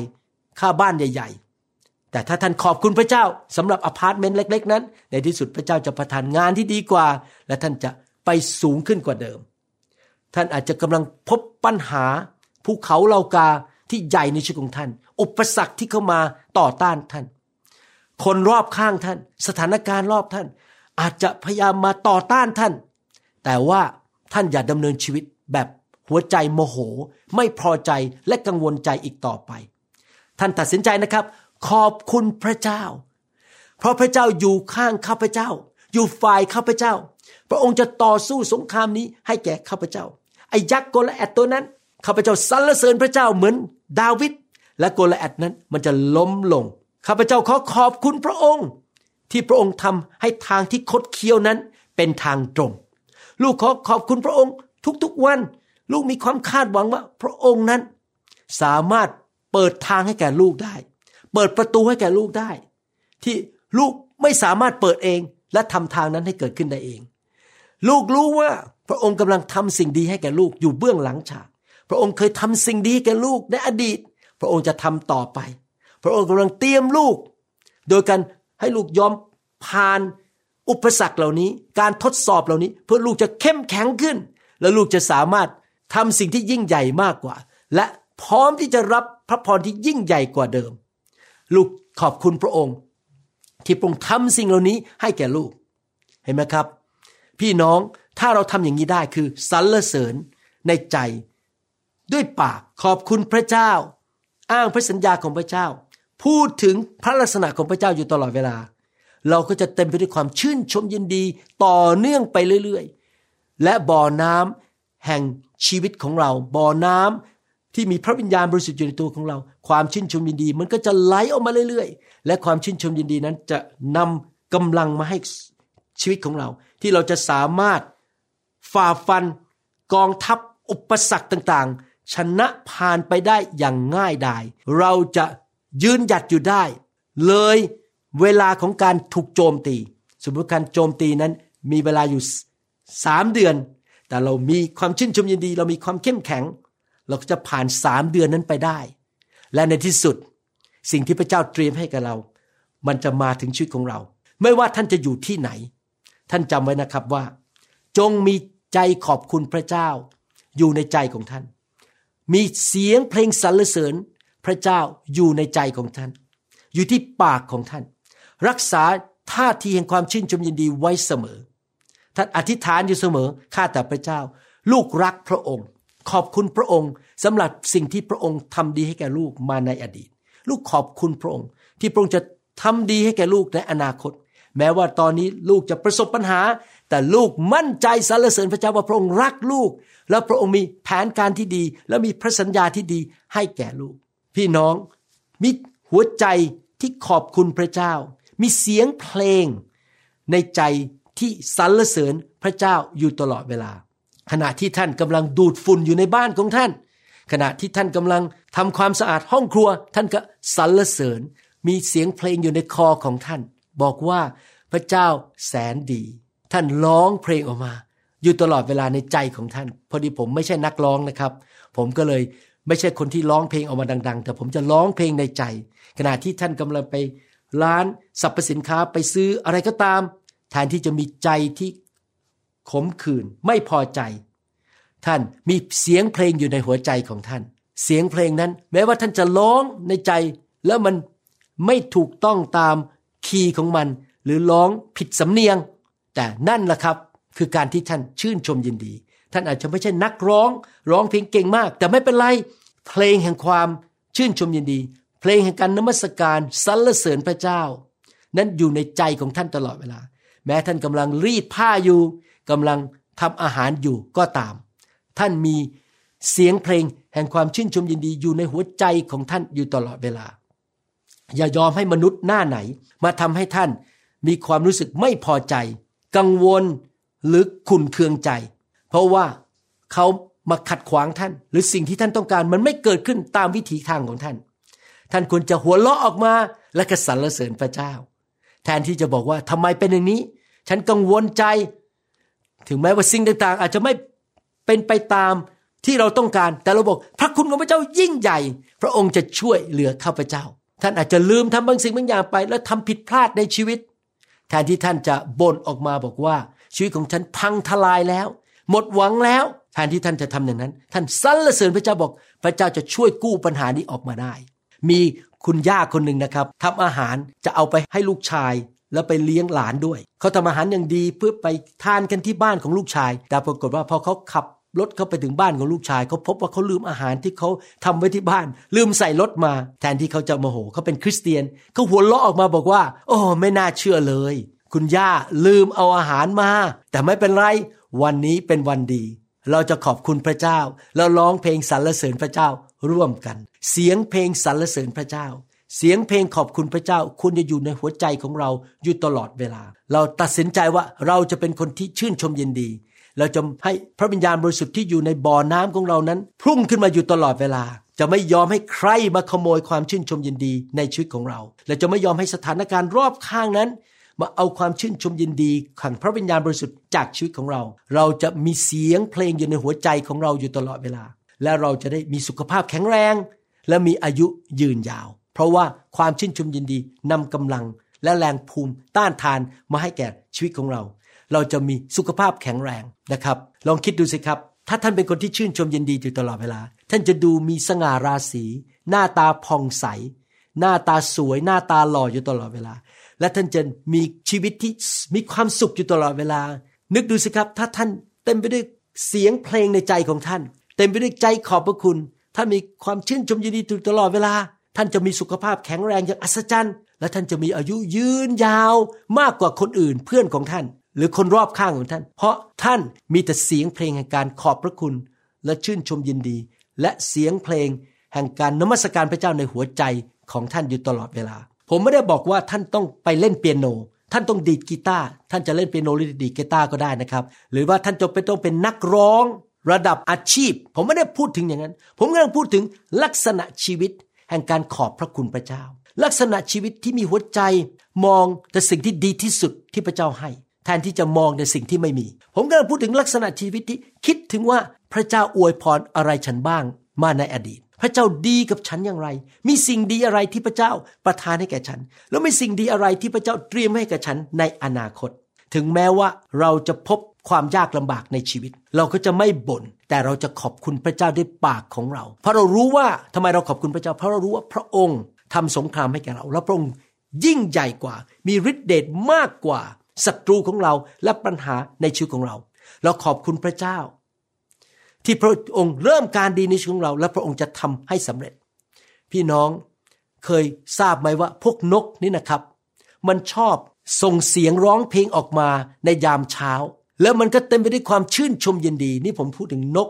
ค่าบ้านใหญ่ ๆ แต่ถ้าท่านขอบคุณพระเจ้าสำหรับอพาร์ตเมนต์เล็ก ๆ นั้น ในที่สุดพระเจ้าจะประทานงานที่ดีกว่า และท่านจะไปสูงขึ้นกว่าเดิม ท่านอาจจะกำลังพบปัญหาภูเขาเลากาที่ใหญ่ในชีวิตของท่าน อุปสรรคที่เข้ามาต่อต้านท่าน คนรอบข้างท่าน สถานการณ์รอบท่าน อาจจะพยายามมาต่อต้านท่าน แต่ว่าท่านอย่าดำเนินชีวิตแบบหัวใจโมโห ไม่พอใจและกังวลใจอีกต่อไป ท่านตัดสินใจนะครับ ขอบคุณพระเจ้า เพราะพระเจ้าอยู่ข้างข้าพเจ้า อยู่ฝ่ายข้าพเจ้า พระองค์จะต่อสู้สงครามนี้ให้แก่ข้าพเจ้าไอ้ยักษ์โกไลแอธตัวนั้นข้าพเจ้าสรรเสริญพระเจ้าเหมือนดาวิดและโกไลแอธนั้นมันจะล้มลงข้าพเจ้าขอขอบคุณพระองค์ ที่พระองค์ทำให้ทางที่คดเคี้ยวนั้นเป็นทางตรง ลูกขอขอบคุณพระองค์ทุกๆวัน ลูกมีความคาดหวังว่า พระองค์นั้น สามารถเปิดทางให้แก่ลูกได้ เปิดประตูให้แก่ลูกได้ ที่ลูกไม่สามารถเปิดเองและทำทางนั้นให้เกิดขึ้นได้เอง ลูกรู้ว่าพระองค์กำลังทำสิ่งดีให้แก่ลูกอยู่เบื้องหลังฉาก พระองค์เคยทำสิ่งดีแก่ลูกในอดีต พระองค์จะทำต่อไป พระองค์กำลังเตรียมลูก โดยการ ให้ลูกยอมผ่านอุปสรรคเหล่านี้ การทดสอบเหล่านี้ เพื่อลูกจะเข้มแข็งขึ้น และลูกจะสามารถทำสิ่งที่ยิ่งใหญ่มากกว่า และพร้อมที่จะรับพระพรที่ยิ่งใหญ่กว่าเดิม ลูกขอบคุณพระองค์ ที่พระองค์ทำสิ่งเหล่านี้ให้แก่ลูก เห็นไหมครับ พี่น้องถ้าเราทำอย่างนี้ได้คือสรรเสริญในใจ ด้วยปากขอบคุณพระเจ้า อ้างพระสัญญาของพระเจ้า พูดถึงพระลักษณะของพระเจ้าอยู่ตลอดเวลา เราก็จะเต็มไปด้วยความชื่นชมยินดีต่อเนื่องไปเรื่อยๆ และบ่อน้ำแห่งชีวิตของเรา บ่อน้ำที่มีพระวิญญาณบริสุทธิ์อยู่ในตัวของเรา ความชื่นชมยินดี มันก็จะไหลออกมาเรื่อยๆ และความชื่นชมยินดีนั้นจะนำกำลังมาให้ชีวิตของเรา ที่เราจะสามารถฝ่าฟันกองทัพอุปสรรคต่างๆ ชนะผ่านไปได้อย่างง่ายดาย เราจะ ยืนหยัดอยู่ได้ เลยเวลาของการถูกโจมตี สมมติการโจมตีนั้นมีเวลาอยู่สามเดือน แต่เรามีความชื่นชมยินดี เรามีความเข้มแข็ง เราก็จะผ่านสามเดือนนั้นไปได้ และในที่สุด สิ่งที่พระเจ้าเตรียมให้กับเรา มันจะมาถึงชีวิตของเรา ไม่ว่าท่านจะอยู่ที่ไหน ท่านจำไว้นะครับว่า จงมีใจขอบคุณพระเจ้า อยู่ในใจของท่าน มีเสียงเพลงสรรเสริญ ระเจ้าอยู่ในใจของท่าน อยู่ที่ปากของท่าน รักษาท่าทีแห่งความชื่นชมยินดีไว้เสมอ ท่านอธิษฐานอยู่เสมอข้าแต่พระเจ้า ลูกรักพระองค์ ขอบคุณพระองค์สำหรับสิ่งที่พระองค์ทำดีให้แก่ลูกมาในอดีต ลูกขอบคุณพระองค์ ที่พระองค์จะทำดีให้แก่ลูกในอนาคต แม้ว่าตอนนี้ลูกจะประสบปัญหา แต่ลูกมั่นใจสรรเสริญพระเจ้าว่าพระองค์รักลูก และพระองค์มีแผนการที่ดี และมีพระสัญญาที่ดีให้แก่ลูก พี่น้องมีหัวใจที่ขอบคุณพระเจ้า มีเสียงเพลง ในใจที่สรรเสริญพระเจ้าอยู่ตลอดเวลา ขณะที่ท่านกำลังดูดฝุ่นอยู่ในบ้านของท่าน ขณะที่ท่านกำลังทำความสะอาดห้องครัว ท่านก็สรรเสริญ มีเสียงเพลงอยู่ในคอของท่าน บอกว่าพระเจ้าแสนดี ท่านร้องเพลงออกมา อยู่ตลอดเวลาในใจของท่าน พอดีผมไม่ใช่นักร้องนะครับ ผมก็เลย ไม่ใช่คนที่ร้องเพลงออกมาดัง ๆ แต่ผมจะร้องเพลงในใจ ขณะที่ท่านกำลังไปร้านสรรพสินค้าไปซื้ออะไรก็ตาม แทนที่จะมีใจที่ขมขื่นไม่พอใจ ท่านมีเสียงเพลงอยู่ในหัวใจของท่าน เสียงเพลงนั้น แม้ว่าท่านจะร้องในใจ แล้วมันไม่ถูกต้องตามคีย์ของมัน หรือร้องผิดสำเนียง แต่นั่นแหละครับ คือการที่ท่านชื่นชมยินดี ท่านอาจจะไม่ใช่นักร้อง ร้องเพลงเก่งมาก แต่ไม่เป็นไร เพลงแห่งความชื่นชมยินดี เพลงแห่งการนมัสการสรรเสริญพระเจ้า นั้นอยู่ในใจของท่านตลอดเวลา แม้ท่านกำลังรีดผ้าอยู่กำลังทำอาหารอยู่ก็ตาม ท่านมีเสียงเพลงแห่งความชื่นชมยินดีอยู่ในหัวใจของท่านอยู่ตลอดเวลา อย่ายอมให้มนุษย์หน้าไหน มาทำให้ท่านมีความรู้สึกไม่พอใจ กังวลหรือขุนเคืองใจ เพราะว่าเขา มาขัดขวางท่าน หรือสิ่งที่ท่านต้องการมันไม่เกิดขึ้นตามวิถีทางของท่าน ท่านควรจะหัวเราะออกมาและกระสรรเสริญพระเจ้า แทนที่จะบอกว่าทำไมเป็นอย่างนี้ ฉันกังวลใจ ถึงแม้ว่าสิ่งต่างๆ อาจจะไม่เป็นไปตามที่เราต้องการแต่เราบอกพระคุณของพระเจ้ายิ่งใหญ่ พระองค์จะช่วยเหลือข้าพเจ้า ท่านอาจจะลืมทำบางสิ่งบางอย่างไป แล้วทำผิดพลาดในชีวิต แทนที่ท่านจะบ่นออกมาบอกว่า ชีวิตของฉันพังทลายแล้ว หมดหวังแล้ว นที่ท่านจะทำอย่างนั้น ท่านสรรเสริญพระเจ้าบอก พระเจ้าจะช่วยกู้ปัญหานี้ออกมาได้ มีคุณย่าคนหนึ่งนะครับทำอาหารจะเอาไปให้ลูกชาย แล้วไปเลี้ยงหลานด้วย เขาทำอาหารอย่างดีเพื่อไปทานกันที่บ้านของลูกชาย แต่ปรากฏว่าพอเขาขับรถเข้าไปถึงบ้านของลูกชายเขาพบว่าเขาลืมอาหารที่เขาทำไว้ที่บ้าน ลืมใส่รถมา แทนที่เขาจะโมโหเขาเป็นคริสเตียนเขาหัวเราะออกมาบอกว่า โอ้ไม่น่าเชื่อเลย คุณย่าลืมเอาอาหารมา แต่ไม่เป็นไร วันนี้เป็นวันดี เราจะขอบคุณพระเจ้าแล้วร้องเพลงสรรเสริญพระเจ้าร่วมกัน เสียงเพลงสรรเสริญพระเจ้า เสียงเพลงขอบคุณพระเจ้าควรจะอยู่ในหัวใจของเราอยู่ตลอดเวลา เราตัดสินใจว่าเราจะเป็นคนที่ชื่นชมยินดี เราจะให้พระวิญญาณบริสุทธิ์ที่อยู่ในบ่อน้ำของเรานั้น พุ่งขึ้นมาอยู่ตลอดเวลา จะไม่ยอมให้ใครมาขโมยความชื่นชมยินดีในชีวิตของเรา และจะไม่ยอมให้สถานการณ์รอบข้างนั้น มาเอาความชื่นชมยินดีขังพระวิญญาณบริสุทธิ์จากชีวิตของเรา เราจะมีเสียงเพลงอยู่ในหัวใจของเราอยู่ตลอดเวลา และเราจะได้มีสุขภาพแข็งแรง และมีอายุยืนยาว เพราะว่าความชื่นชมยินดีนำกำลังและแรงภูมิต้านทานมาให้แก่ชีวิตของเรา เราจะมีสุขภาพแข็งแรงนะครับ ลองคิดดูสิครับ ถ้าท่านเป็นคนที่ชื่นชมยินดีอยู่ตลอดเวลา ท่านจะดูมีสง่าราศี หน้าตาผ่องใส หน้าตาสวย หน้าตาหล่ออยู่ตลอดเวลา และท่านจะมีชีวิตที่มีความสุขอยู่ตลอดเวลา นึกดูสิครับ ถ้าท่านเต็มไปด้วยเสียงเพลงในใจของท่าน เต็มไปด้วยใจขอบพระคุณ ท่านมีความชื่นชมยินดีอยู่ตลอดเวลา ท่านจะมีสุขภาพแข็งแรงอย่างอัศจรรย์ และท่านจะมีอายุยืนยาวมากกว่าคนอื่นเพื่อนของท่าน หรือคนรอบข้างของท่าน เพราะท่านมีแต่เสียงเพลงแห่งการขอบพระคุณ และชื่นชมยินดี และเสียงเพลงแห่งการนมัสการพระเจ้าในหัวใจของท่านอยู่ตลอดเวลา ผมไม่ได้บอกว่าท่านต้องไปเล่นเปียโน ท่านต้องดีดกีตาร์ ท่านจะเล่นเปียโนหรือดีดกีตาร์ก็ได้นะครับ หรือว่าท่านจะเป็นต้องเป็นนักร้องระดับอาชีพ ผมไม่ได้พูดถึงอย่างนั้น ผมกำลังพูดถึงลักษณะชีวิต แห่งการขอบพระคุณพระเจ้า ลักษณะชีวิตที่มีหัวใจมองแต่สิ่งที่ดีที่สุดที่พระเจ้าให้ แทนที่จะมองในสิ่งที่ไม่มี ผมกำลังพูดถึงลักษณะชีวิตที่คิดถึงว่าพระเจ้าอวยพรอะไรฉันบ้างมาในอดีต พระเจ้าดีกับฉันอย่างไร มีสิ่งดีอะไรที่พระเจ้าประทานให้แก่ฉัน แล้วมีสิ่งดีอะไรที่พระเจ้าเตรียมให้แก่ฉันในอนาคต ถึงแม้ว่าเราจะพบความยากลำบากในชีวิต เราก็จะไม่บน่นแต่เราจะขอบคุณพระเจ้าด้วยปากของเรา เพราะเรารู้ว่าทำไมเราขอบคุณพระเจ้า เพราะเรารู้ว่าพระองค์ทำสงครามให้แก่เรา และพระองค์ยิ่งใหญ่กว่า มีฤทธิเดชมากกว่าศัตรูของเราและปัญหาในชีวิตของเรา เราขอบคุณพระเจ้า ที่พระองค์เริ่มการดีในชีวิตของเรา และพระองค์จะทำให้สำเร็จ พี่น้องเคยทราบไหมว่าพวกนกนี่นะครับ มันชอบส่งเสียงร้องเพลงออกมาในยามเช้า แล้วมันก็เต็มไปด้วยความชื่นชมยินดี นี่ผมพูดถึงนก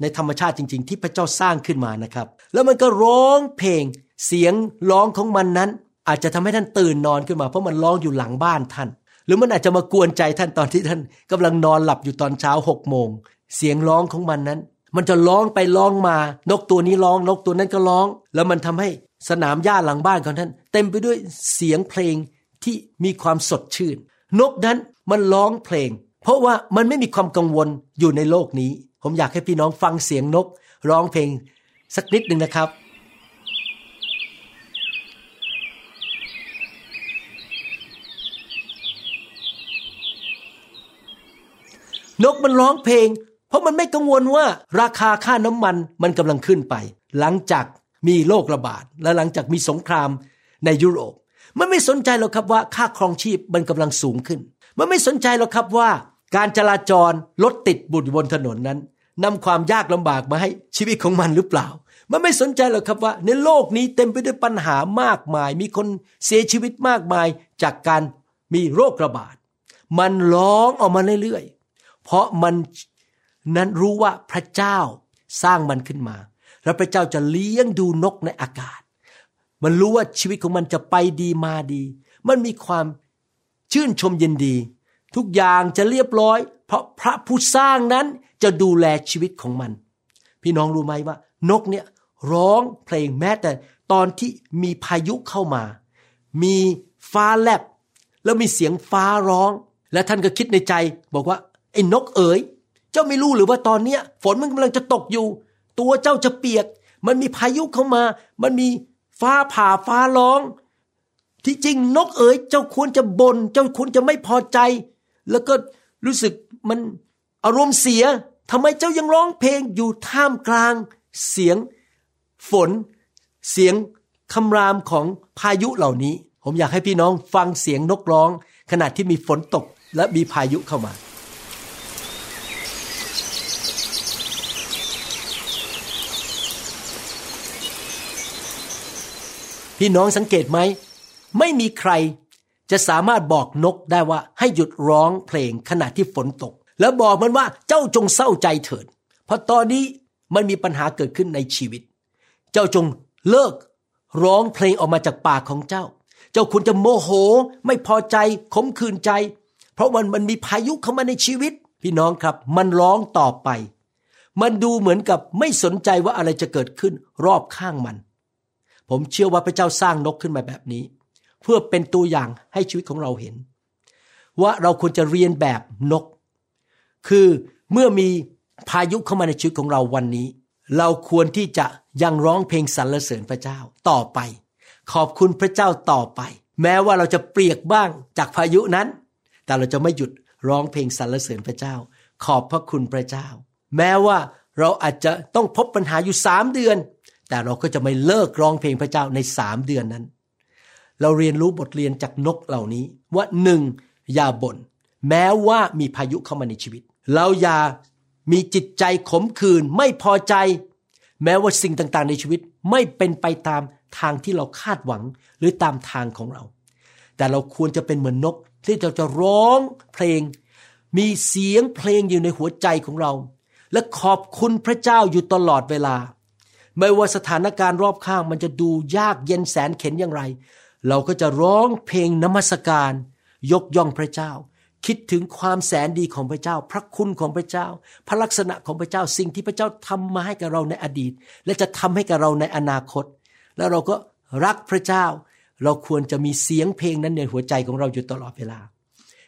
ในธรรมชาติจริง ๆ ที่พระเจ้าสร้างขึ้นมานะครับ แล้วมันก็ร้องเพลง เสียงร้องของมันนั้น อาจจะทำให้ท่านตื่นนอนขึ้นมาเพราะมันร้องอยู่หลังบ้านท่าน หรือมันอาจจะมากวนใจท่านตอนที่ท่านกำลังนอนหลับอยู่ตอนเช้าหกโมง เสียงร้องของมันนั้น มันจะร้องไปร้องมา นกตัวนี้ร้อง นกตัวนั้นก็ร้อง แล้วมันทำให้สนามหญ้าหลังบ้านของท่าน เต็มไปด้วยเสียงเพลงที่มีความสดชื่น นกนั้นมันร้องเพลง เพราะว่ามันไม่มีความกังวลอยู่ในโลกนี้ ผมอยากให้พี่น้องฟังเสียงนก ร้องเพลงสักนิดหนึ่งนะครับนกมันร้องเพลง เพราะมันไม่กังวลว่าราคาค่าน้ำมันมันกำลังขึ้นไป หลังจากมีโรคระบาด และหลังจากมีสงครามในยุโรป มันไม่สนใจหรอกครับว่าค่าครองชีพมันกำลังสูงขึ้น มันไม่สนใจหรอกครับว่า การจราจรรถติดบุดบนถนนนั้นนำความยากลำบากมาให้ชีวิตของมันหรือเปล่า มันไม่สนใจหรอกครับว่า ในโลกนี้เต็มไปด้วยปัญหามากมาย มีคนเสียชีวิตมากมายจากการมีโรคระบาด มันร้องออกมาเรื่อยๆ เพราะมัน นั้นรู้ว่าพระเจ้าสร้างมันขึ้นมา แล้วพระเจ้าจะเลี้ยงดูนกในอากาศ มันรู้ว่าชีวิตของมันจะไปดีมาดี มันมีความชื่นชมยินดี ทุกอย่างจะเรียบร้อย เพราะพระผู้สร้างนั้นจะดูแลชีวิตของมัน พี่น้องรู้ไหมว่า นกเนี่ยร้องเพลงแม้แต่ตอนที่มีพายุเข้ามา มีฟ้าแลบ แล้วมีเสียงฟ้าร้อง และท่านก็คิดในใจบอกว่าไอ้นกเอ๋ย เจ้าไม่รู้หรือว่าตอนเนี้ย ฝนมันกำลังจะตกอยู่ ตัวเจ้าจะเปียก มันมีพายุเข้ามา มันมีฟ้าผ่าฟ้าร้อง ที่จริงนกเอ๋ยเจ้าควรจะบน่นเจ้าควรจะไม่พอใจ แล้วก็รู้สึกมันอารมณ์เสียทำไมเจ้ายังร้องเพลงอยู่ท่ามกลาง เสียงฝน เสียงคำรามของพายุเหล่านี้ ผมอยากให้พี่น้องฟังเสียงนกร้อง ขณะที่มีฝนตกและมีพายุเข้ามา พี่น้องสังเกตไหม ไม่มีใครจะสามารถบอกนกได้ว่าให้หยุดร้องเพลงขณะที่ฝนตก แล้วบอกมันว่าเจ้าจงเศร้าใจเถิด เพราะตอนนี้มันมีปัญหาเกิดขึ้นในชีวิต เจ้าจงเลิกร้องเพลงออกมาจากปากของเจ้า เจ้าควรจะโมโห ไม่พอใจขมขื่นใจ เพราะมันมันมีพายุเข้ามาในชีวิต พี่น้องครับ มันร้องต่อไป มันดูเหมือนกับไม่สนใจว่าอะไรจะเกิดขึ้นรอบข้างมัน ผมเชื่อว่าพระเจ้าสร้างนกขึ้นมาแบบนี้ เพื่อเป็นตัวอย่างให้ชีวิตของเราเห็น ว่าเราควรจะเรียนแบบนก คือเมื่อมีพายุเข้ามาในชีวิตของเราวันนี้ เราควรที่จะยังร้องเพลงสรรเสริญพระเจ้าต่อไป ขอบคุณพระเจ้าต่อไป แม้ว่าเราจะเปียกบ้างจากพายุนั้น แต่เราจะไม่หยุดร้องเพลงสรรเสริญพระเจ้า ขอบพระคุณพระเจ้า แม้ว่าเราอาจจะต้องพบปัญหาอยู่สามเดือน แต่เราก็จะไม่เลิกร้องเพลงพระเจ้าในสามเดือนนั้น เราเรียนรู้บทเรียนจากนกเหล่านี้ว่าหนึ่งอย่าบน่นแม้ว่ามีพายุเข้ามาในชีวิต เราอย่ามีจิตใจขมขื่นไม่พอใจ แม้ว่าสิ่งต่างๆ ในชีวิตไม่เป็นไปตามทางที่เราคาดหวังหรือตามทางของเรา แต่เราควรจะเป็นเหมือนนก ที่เราจะร้องเพลง มีเสียงเพลงอยู่ในหัวใจของเรา และขอบคุณพระเจ้าอยู่ตลอดเวลา ไม่ว่าสถานการณ์รอบข้างมันจะดูยากเย็นแสนเข็นอย่างไร เราก็จะร้องเพลงนมัสการ ยกย่องพระเจ้า คิดถึงความแสนดีของพระเจ้า พระคุณของพระเจ้า พระลักษณะของพระเจ้าสิ่งที่พระเจ้าทำมาให้กับเราในอดีต และจะทำให้กับเราในอนาคต แล้วเราก็รักพระเจ้า เราควรจะมีเสียงเพลงนั้นในหัวใจของเราอยู่ตลอดเวลา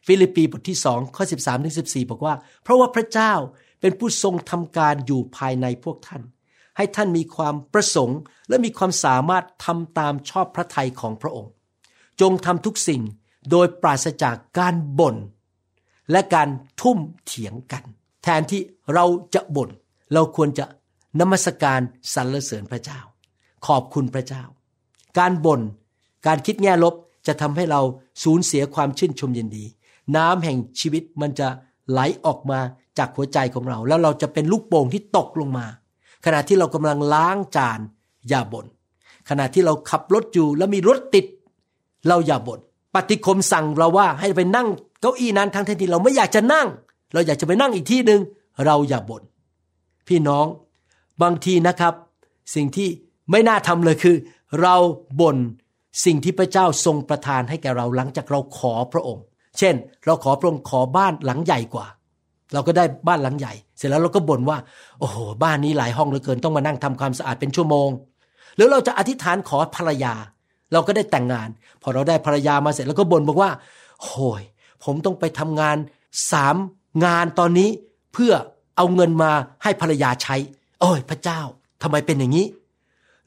ฟิลิปปีบทที่สองข้อ 13ถึง14บอกว่า เพราะว่าพระเจ้าเป็นผู้ทรงทำการอยู่ภายในพวกท่าน ให้ท่านมีความประสงค์ และมีความสามารถทำตามชอบพระทัยของพระองค์ จงทำทุกสิ่งโดยปราศจากการบ่น และการทุ่มเถียงกัน แทนที่เราจะบน่น เราควรจะนมัสการสรรเสริญพระเจ้า ขอบคุณพระเจ้า การบน่น การคิดแง่ลบจะทำให้เราสูญเสียความชื่นชมยินดี น้ำแห่งชีวิตมันจะไหลออกมาจากหัวใจของเรา แล้วเราจะเป็นลูกโป่งที่ตกลงมา ขณะที่เรากำลังล้างจานอย่าบน่นขณะที่เราขับรถอยู่แล้วมีรถติด เราอย่าบน่นปฏิคมสั่งเราว่าให้ไปนั่งเก้าอี้นั้นทั้งที่เราไม่อยากจะนั่ง เราอยากจะไปนั่งอีกที่หนึ่งเราอย่าบน่นพี่น้องบางทีนะครับ สิ่งที่ไม่น่าทำเลยคือ เราบ่นสิ่งที่พระเจ้าทรงประทานให้แก่เราหลังจากเราขอพระองค์ เช่น เราขอพระองค์ขอบ้านหลังใหญ่กว่า เราก็ได้บ้านหลังใหญ่ เสร็จแล้วเราก็บ่นว่า โอ้โห บ้านนี้หลายห้องเหลือเกินต้องมานั่งทำความสะอาดเป็นชั่วโมง หรือเราจะอธิษฐานขอภรรยา เราก็ได้แต่งงาน พอเราได้ภรรยามาเสร็จแล้วก็บ่นบอกว่าโอ้ยผมต้องไปทำงานสามงานตอนนี้เพื่อเอาเงินมาให้ภรรยาใช้ โอ้ยพระเจ้าทำไมเป็นอย่างนี้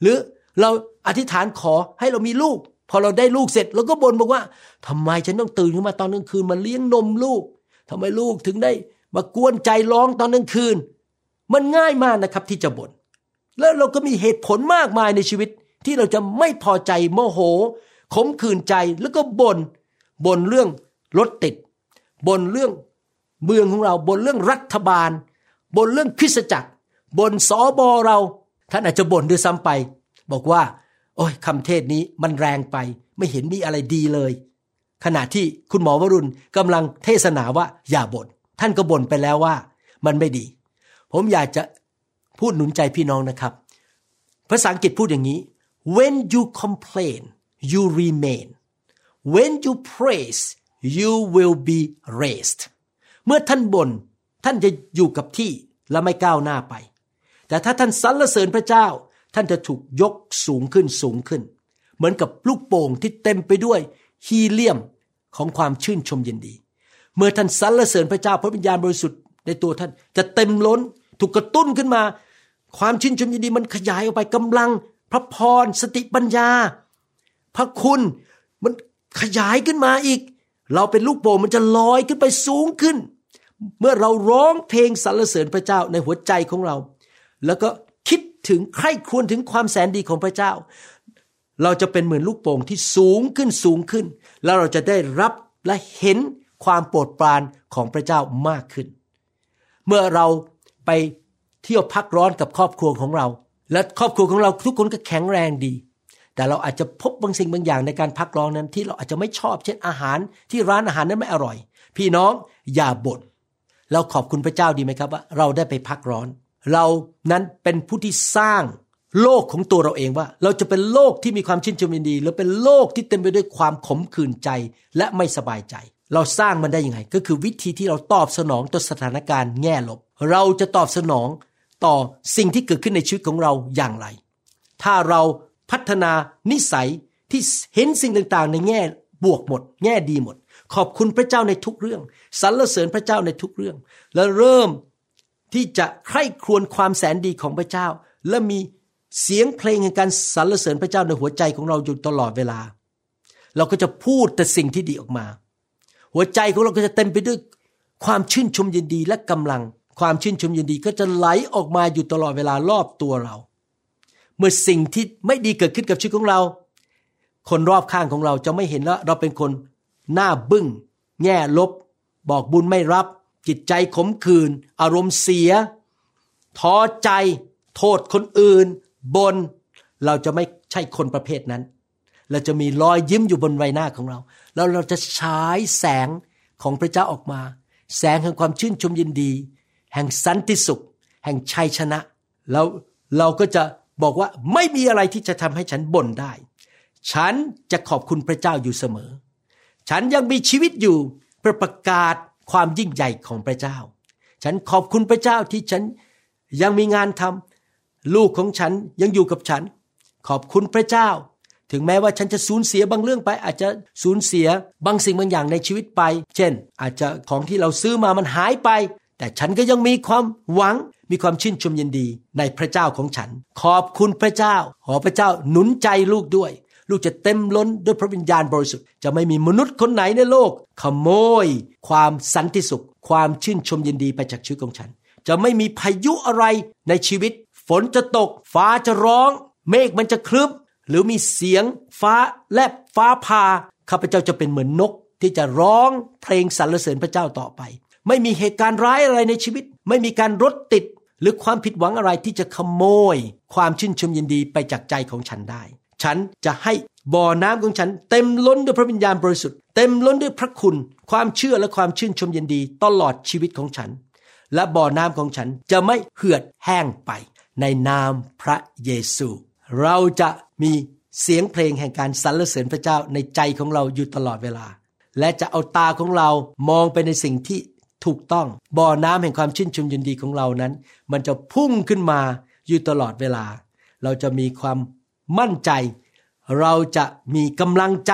หรือเราอธิษฐานขอให้เรามีลูก พอเราได้ลูกเสร็จเราก็บ่นบอกว่าทำไมฉันต้องตื่นขึ้นมาตอนกลางคืนมาเลี้ยงนมลูกทำไมลูกถึงได้ มากวนใจร้องตอนกลางคืน มันง่ายมากนะครับที่จะบน่นแล้วเราก็มีเหตุผลมากมายในชีวิตที่เราจะไม่พอใจโมโห ขมขื่นใจแล้วก็บน่นบ่นเรื่องรถติดบ่นเรื่องเมืองของเราบ่นเรื่องรัฐบาลบ่นเรื่องคริสตจักรบ่นสอบอเรา ท่านอาจจะบ่นด้วยซ้ำไป บอกว่า โอ้ยคำเทศนี้มันแรงไป ไม่เห็นมีอะไรดีเลย ขณะที่คุณหมอวรุณกำลังเทศนาว่าอย่าบน่น ท่านก็บ่นไปแล้วว่ามันไม่ดี ผมอยากจะพูดหนุนใจพี่น้องนะครับ ภาษาอังกฤษพูดอย่างนี้ when you complain you remain when you praise you will be raised เมื่อท่านบน่นท่านจะอยู่กับที่และไม่ก้าวหน้าไป แต่ถ้าท่านสรรเสริญพระเจ้า ท่านจะถูกยกสูงขึ้นสูงขึ้น เหมือนกับลูกโป่งที่เต็มไปด้วยฮีเลียมของความชื่นชมยินดี เมื่อท่านสรรเสริญพระเจ้าพระวิญญาณบริสุทธิ์ในตัวท่าน จะเต็มล้นถูกกระตุ้นขึ้นมา ความชื่นชมยินดีมันขยายออกไปกำลัง พระพรสติปัญญา พระคุณมันขยายขึ้นมาอีก เราเป็นลูกโป่งมันจะลอยขึ้นไปสูงขึ้น เมื่อเราร้องเพลงสรรเสริญพระเจ้าในหัวใจของเรา แล้วก็คิดถึงใคร่ควญถึงความแสนดีของพระเจ้า เราจะเป็นเหมือนลูกโป่งที่สูงขึ้นสูงขึ้น แล้วเราจะได้รับและเห็น ความโปรดปรานของพระเจ้ามากขึ้น เมื่อเราไปเที่ยวพักร้อนกับครอบครัวของเรา และครอบครัวของเราทุกคนก็แข็งแรงดี แต่เราอาจจะพบบางสิ่งบางอย่างในการพักร้อนนั้นที่เราอาจจะไม่ชอบ เช่นอาหารที่ร้านอาหารนั้นไม่อร่อย พี่น้องอย่าบน่นเราขอบคุณพระเจ้าดีไหมครับว่า เราได้ไปพักร้อน เรานั้นเป็นผู้ที่สร้างโลกของตัวเราเองว่า เราจะเป็นโลกที่มีความชื่นชมยินดีหรือเป็นโลกที่เต็มไปด้วยความขมขื่นใจและไม่สบายใจ เราสร้างมันได้ยังไง ก็คือวิธีที่เราตอบสนองต่อสถานการณ์แง่ลบ เราจะตอบสนองต่อสิ่งที่เกิดขึ้นในชีวิตของเราอย่างไร ถ้าเราพัฒนานิสัยที่เห็นสิ่งต่างๆ ในแง่บวกหมด แง่ดีหมด ขอบคุณพระเจ้าในทุกเรื่องสรรเสริญพระเจ้าในทุกเรื่อง แล้วเริ่มที่จะใคร่ครวญความแสนดีของพระเจ้า และมีเสียงเพลงแห่งการสรรเสริญพระเจ้าในหัวใจของเราอยู่ตลอดเวลา เราก็จะพูดแต่สิ่งที่ดีออกมา หัวใจของเราก็จะเต็มไปด้วยความชื่นชมยินดีและกำลัง ความชื่นชมยินดีก็จะไหลออกมาอยู่ตลอดเวลารอบตัวเรา เมื่อสิ่งที่ไม่ดีเกิดขึ้นกับชีวิตของเรา คนรอบข้างของเราจะไม่เห็นว่าเราเป็นคนหน้าบึง้ง แง่ลบ บอกบุญไม่รับ จิตใจขมขื่นอารมณ์เสียท้อใจ โทษคนอื่นบน เราจะไม่ใช่คนประเภทนั้น เราจะมีรอยยิ้มอยู่บนใบหน้าของเรา แล้วเราจะฉายแสงของพระเจ้าออกมา แสงแห่งความชื่นชมยินดี แห่งสันติสุข แห่งชัยชนะ แล้วเราก็จะบอกว่าไม่มีอะไรที่จะทำให้ฉันบ่นได้ ฉันจะขอบคุณพระเจ้าอยู่เสมอ ฉันยังมีชีวิตอยู่เพื่อประกาศความยิ่งใหญ่ของพระเจ้า ฉันขอบคุณพระเจ้าที่ฉันยังมีงานทำลูกของฉันยังอยู่กับฉัน ขอบคุณพระเจ้า ถึงแม้ว่าฉันจะสูญเสียบางเรื่องไป อาจจะสูญเสียบางสิ่งบางอย่างในชีวิตไป เช่น อาจจะของที่เราซื้อมามันหายไป แต่ฉันก็ยังมีความหวัง มีความชื่นชมยินดีในพระเจ้าของฉัน ขอบคุณพระเจ้า ขอพระเจ้าหนุนใจลูกด้วย ลูกจะเต็มล้นด้วยพระวิญญาณบริสุทธิ์ จะไม่มีมนุษย์คนไหนในโลก ขโมย ความสันติสุข ความชื่นชมยินดีไปจากชีวิตของฉัน จะไม่มีพายุอะไรในชีวิต ฝนจะตก ฟ้าจะร้อง เมฆมันจะคลึ้ม หรือมีเสียงฟ้าแลบฟ้าผ่าข้าพเจ้าจะเป็นเหมือนนกที่จะร้องเพลงสรรเสริญพระเจ้าต่อไป ไม่มีเหตุการณ์ร้ายอะไรในชีวิต ไม่มีการรถติดหรือความผิดหวังอะไรที่จะขโมย ความชื่นชมยินดีไปจากใจของฉันได้ ฉันจะให้บ่อน้ำของฉัน เต็มล้นด้วยพระวิญญาณบริสุทธิ์ เต็มล้นด้วยพระคุณ ความเชื่อและความชื่นชมยินดีตลอดชีวิตของฉัน และบ่อน้ำของฉันจะไม่เหือดแห้งไป ในนามพระเยซู เราจะ มีเสียงเพลงแห่งการสรรเสริญพระเจ้าในใจของเราอยู่ตลอดเวลา และจะเอาตาของเรามองไปในสิ่งที่ถูกต้อง บ่อน้ำแห่งความชื่นชมยินดีของเรานั้น มันจะพุ่งขึ้นมาอยู่ตลอดเวลา เราจะมีความมั่นใจ เราจะมีกำลังใจ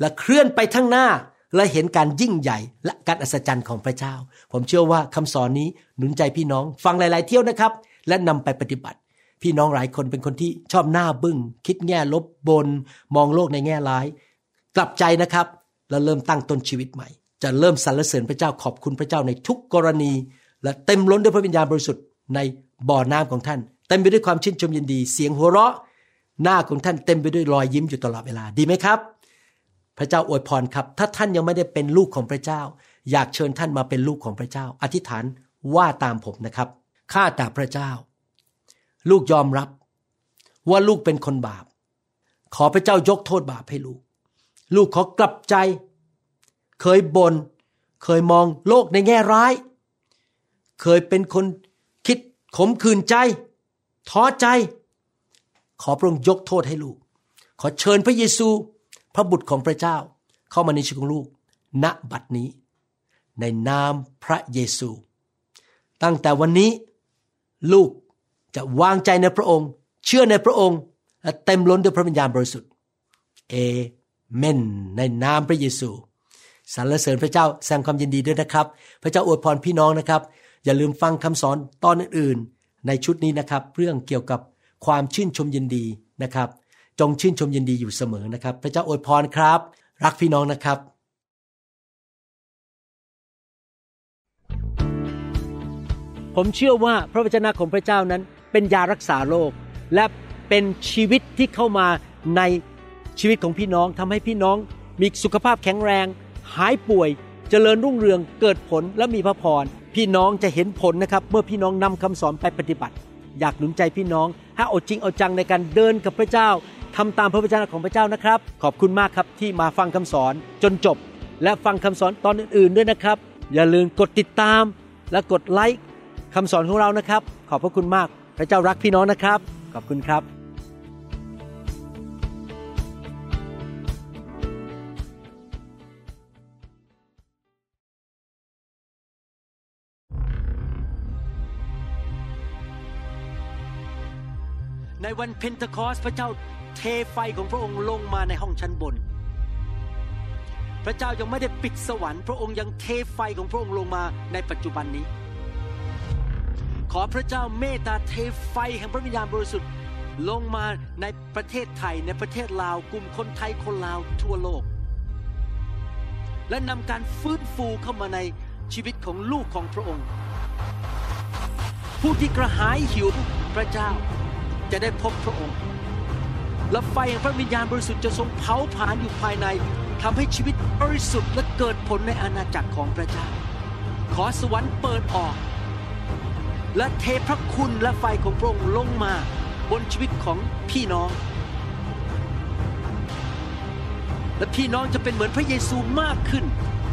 และเคลื่อนไปข้างหน้า และเห็นการยิ่งใหญ่และการอัศจรรย์ของพระเจ้า ผมเชื่อว่าคำสอนนี้หนุนใจพี่น้อง ฟังหลาย ๆ เที่ยวนะครับ และนำไปปฏิบัติ พี่น้องหลายคนเป็นคนที่ชอบหน้าบึง้ง คิดแง่ลบบน มองโลกในแง่ร้าย กลับใจนะครับ แล้วเริ่มตั้งต้นชีวิตใหม่ จะเริ่มสรรเสริญพระเจ้าขอบคุณพระเจ้าในทุกกรณี และเต็มล้นด้วยพระวิญญาณบริสุทธิ์ในบ่อน้ำของท่าน เต็มไปด้วยความชื่นชมยินดี เสียงหัวเราะ หน้าของท่านเต็มไปด้วยรอยยิ้มอยู่ตลอดเวลาดีไหมครับ พระเจ้าอวยพรครับ ถ้าท่านยังไม่ได้เป็นลูกของพระเจ้า อยากเชิญท่านมาเป็นลูกของพระเจ้า อธิษฐานว่าตามผมนะครับข้าแต่พระเจ้า ลูกยอมรับ ว่าลูกเป็นคนบาป ขอพระเจ้ายกโทษบาปให้ลูก ลูกขอกลับใจ เคยบน่นเคยมองโลกในแง่ร้าย เคยเป็นคนคิดขมขื่นใจ ท้อใจ ขอพระองค์ยกโทษให้ลูก ขอเชิญพระเยซู พระบุตรของพระเจ้า เข้ามาในชีวิตของลูก ณบัดนี้ ในนามพระเยซู ตั้งแต่วันนี้ลูก จะวางใจในพระองค์ เชื่อในพระองค์และเต็มล้นด้วยพระวิญญาณบริสุทธิ์เอเมน ในนามพระเยซูสรรเสริญพระเจ้าแสดงความยินดีด้วยนะครับ พระเจ้าอวยพรพี่น้องนะครับ อย่าลืมฟังคำสอนตอนอื่นๆในชุดนี้นะครับ เรื่องเกี่ยวกับความชื่นชมยินดีนะครับ จงชื่นชมยินดีอยู่เสมอนะครับ พระเจ้าอวยพรครับ รักพี่น้องนะครับผมเชื่อว่าพระวจนะของพระเจ้านั้น เป็นยารักษาโรคและเป็นชีวิตที่เข้ามาในชีวิตของพี่น้องทำให้พี่น้องมีสุขภาพแข็งแรง หายป่วย เจริญรุ่งเรืองเกิดผลและมีพระพรพี่น้องจะเห็นผลนะครับ เมื่อพี่น้องนำคำสอนไปปฏิบัติ อยากหนุนใจพี่น้องให้เอาจริงเอาจังในการเดินกับพระเจ้าทำตามพระวจนะของพระเจ้านะครับ ขอบคุณมากครับที่มาฟังคำสอนจนจบ และฟังคำสอนตอนอื่นๆด้วยนะครับ อย่าลืมกดติดตามและกดไลค์คำสอนของเรานะครับ ขอบพระคุณมาก ระเจ้ารักพี่น้องนะครับ ขอบคุณครับในวันเพนทคอสพระเจ้าเทไฟของพระองค์ลงมาในห้องชั้นบน พระเจ้ายังไม่ได้ปิดสวรรค์ พระองค์ยังเทไฟของพระองค์ลงมาในปัจจุบันนี้ ขอพระเจ้าเมตตาเทไฟแห่งพระวิญญาณบริสุทธิ์ลงมาในประเทศไทยในประเทศลาวกลุ่มคนไทยคนลาวทั่วโลก และนำการฟื้นฟูเข้ามาในชีวิตของลูกของพระองค์ ผู้ที่กระหายหิวพระเจ้าจะได้พบพระองค์ และไฟแห่งพระวิญญาณบริสุทธิ์จะทรงเผาผลาญอยู่ภายในทำให้ชีวิตบริสุทธิ์และเกิดผลในอาณาจักรของพระเจ้า ขอสวรรค์เปิดออก และเทพระคุณและไฟของพระองค์ลงมาบนชีวิตของพี่น้อง และพี่น้องจะเป็นเหมือนพระเยซูมากขึ้น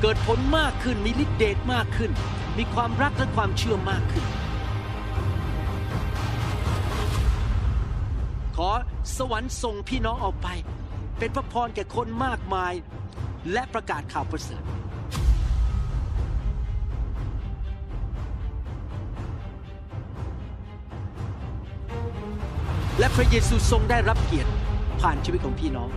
เกิดผลมากขึ้นมีฤทธิเดชมากขึ้น มีความรักและความเชื่อมากขึ้น ขอสวรรค์ส่งพี่น้องออกไป เป็นพระพรแก่คนมากมาย และประกาศข่าวประเสริฐ และพระเยซูทรงได้รับเกียรติผ่านชีวิตของพี่น้อง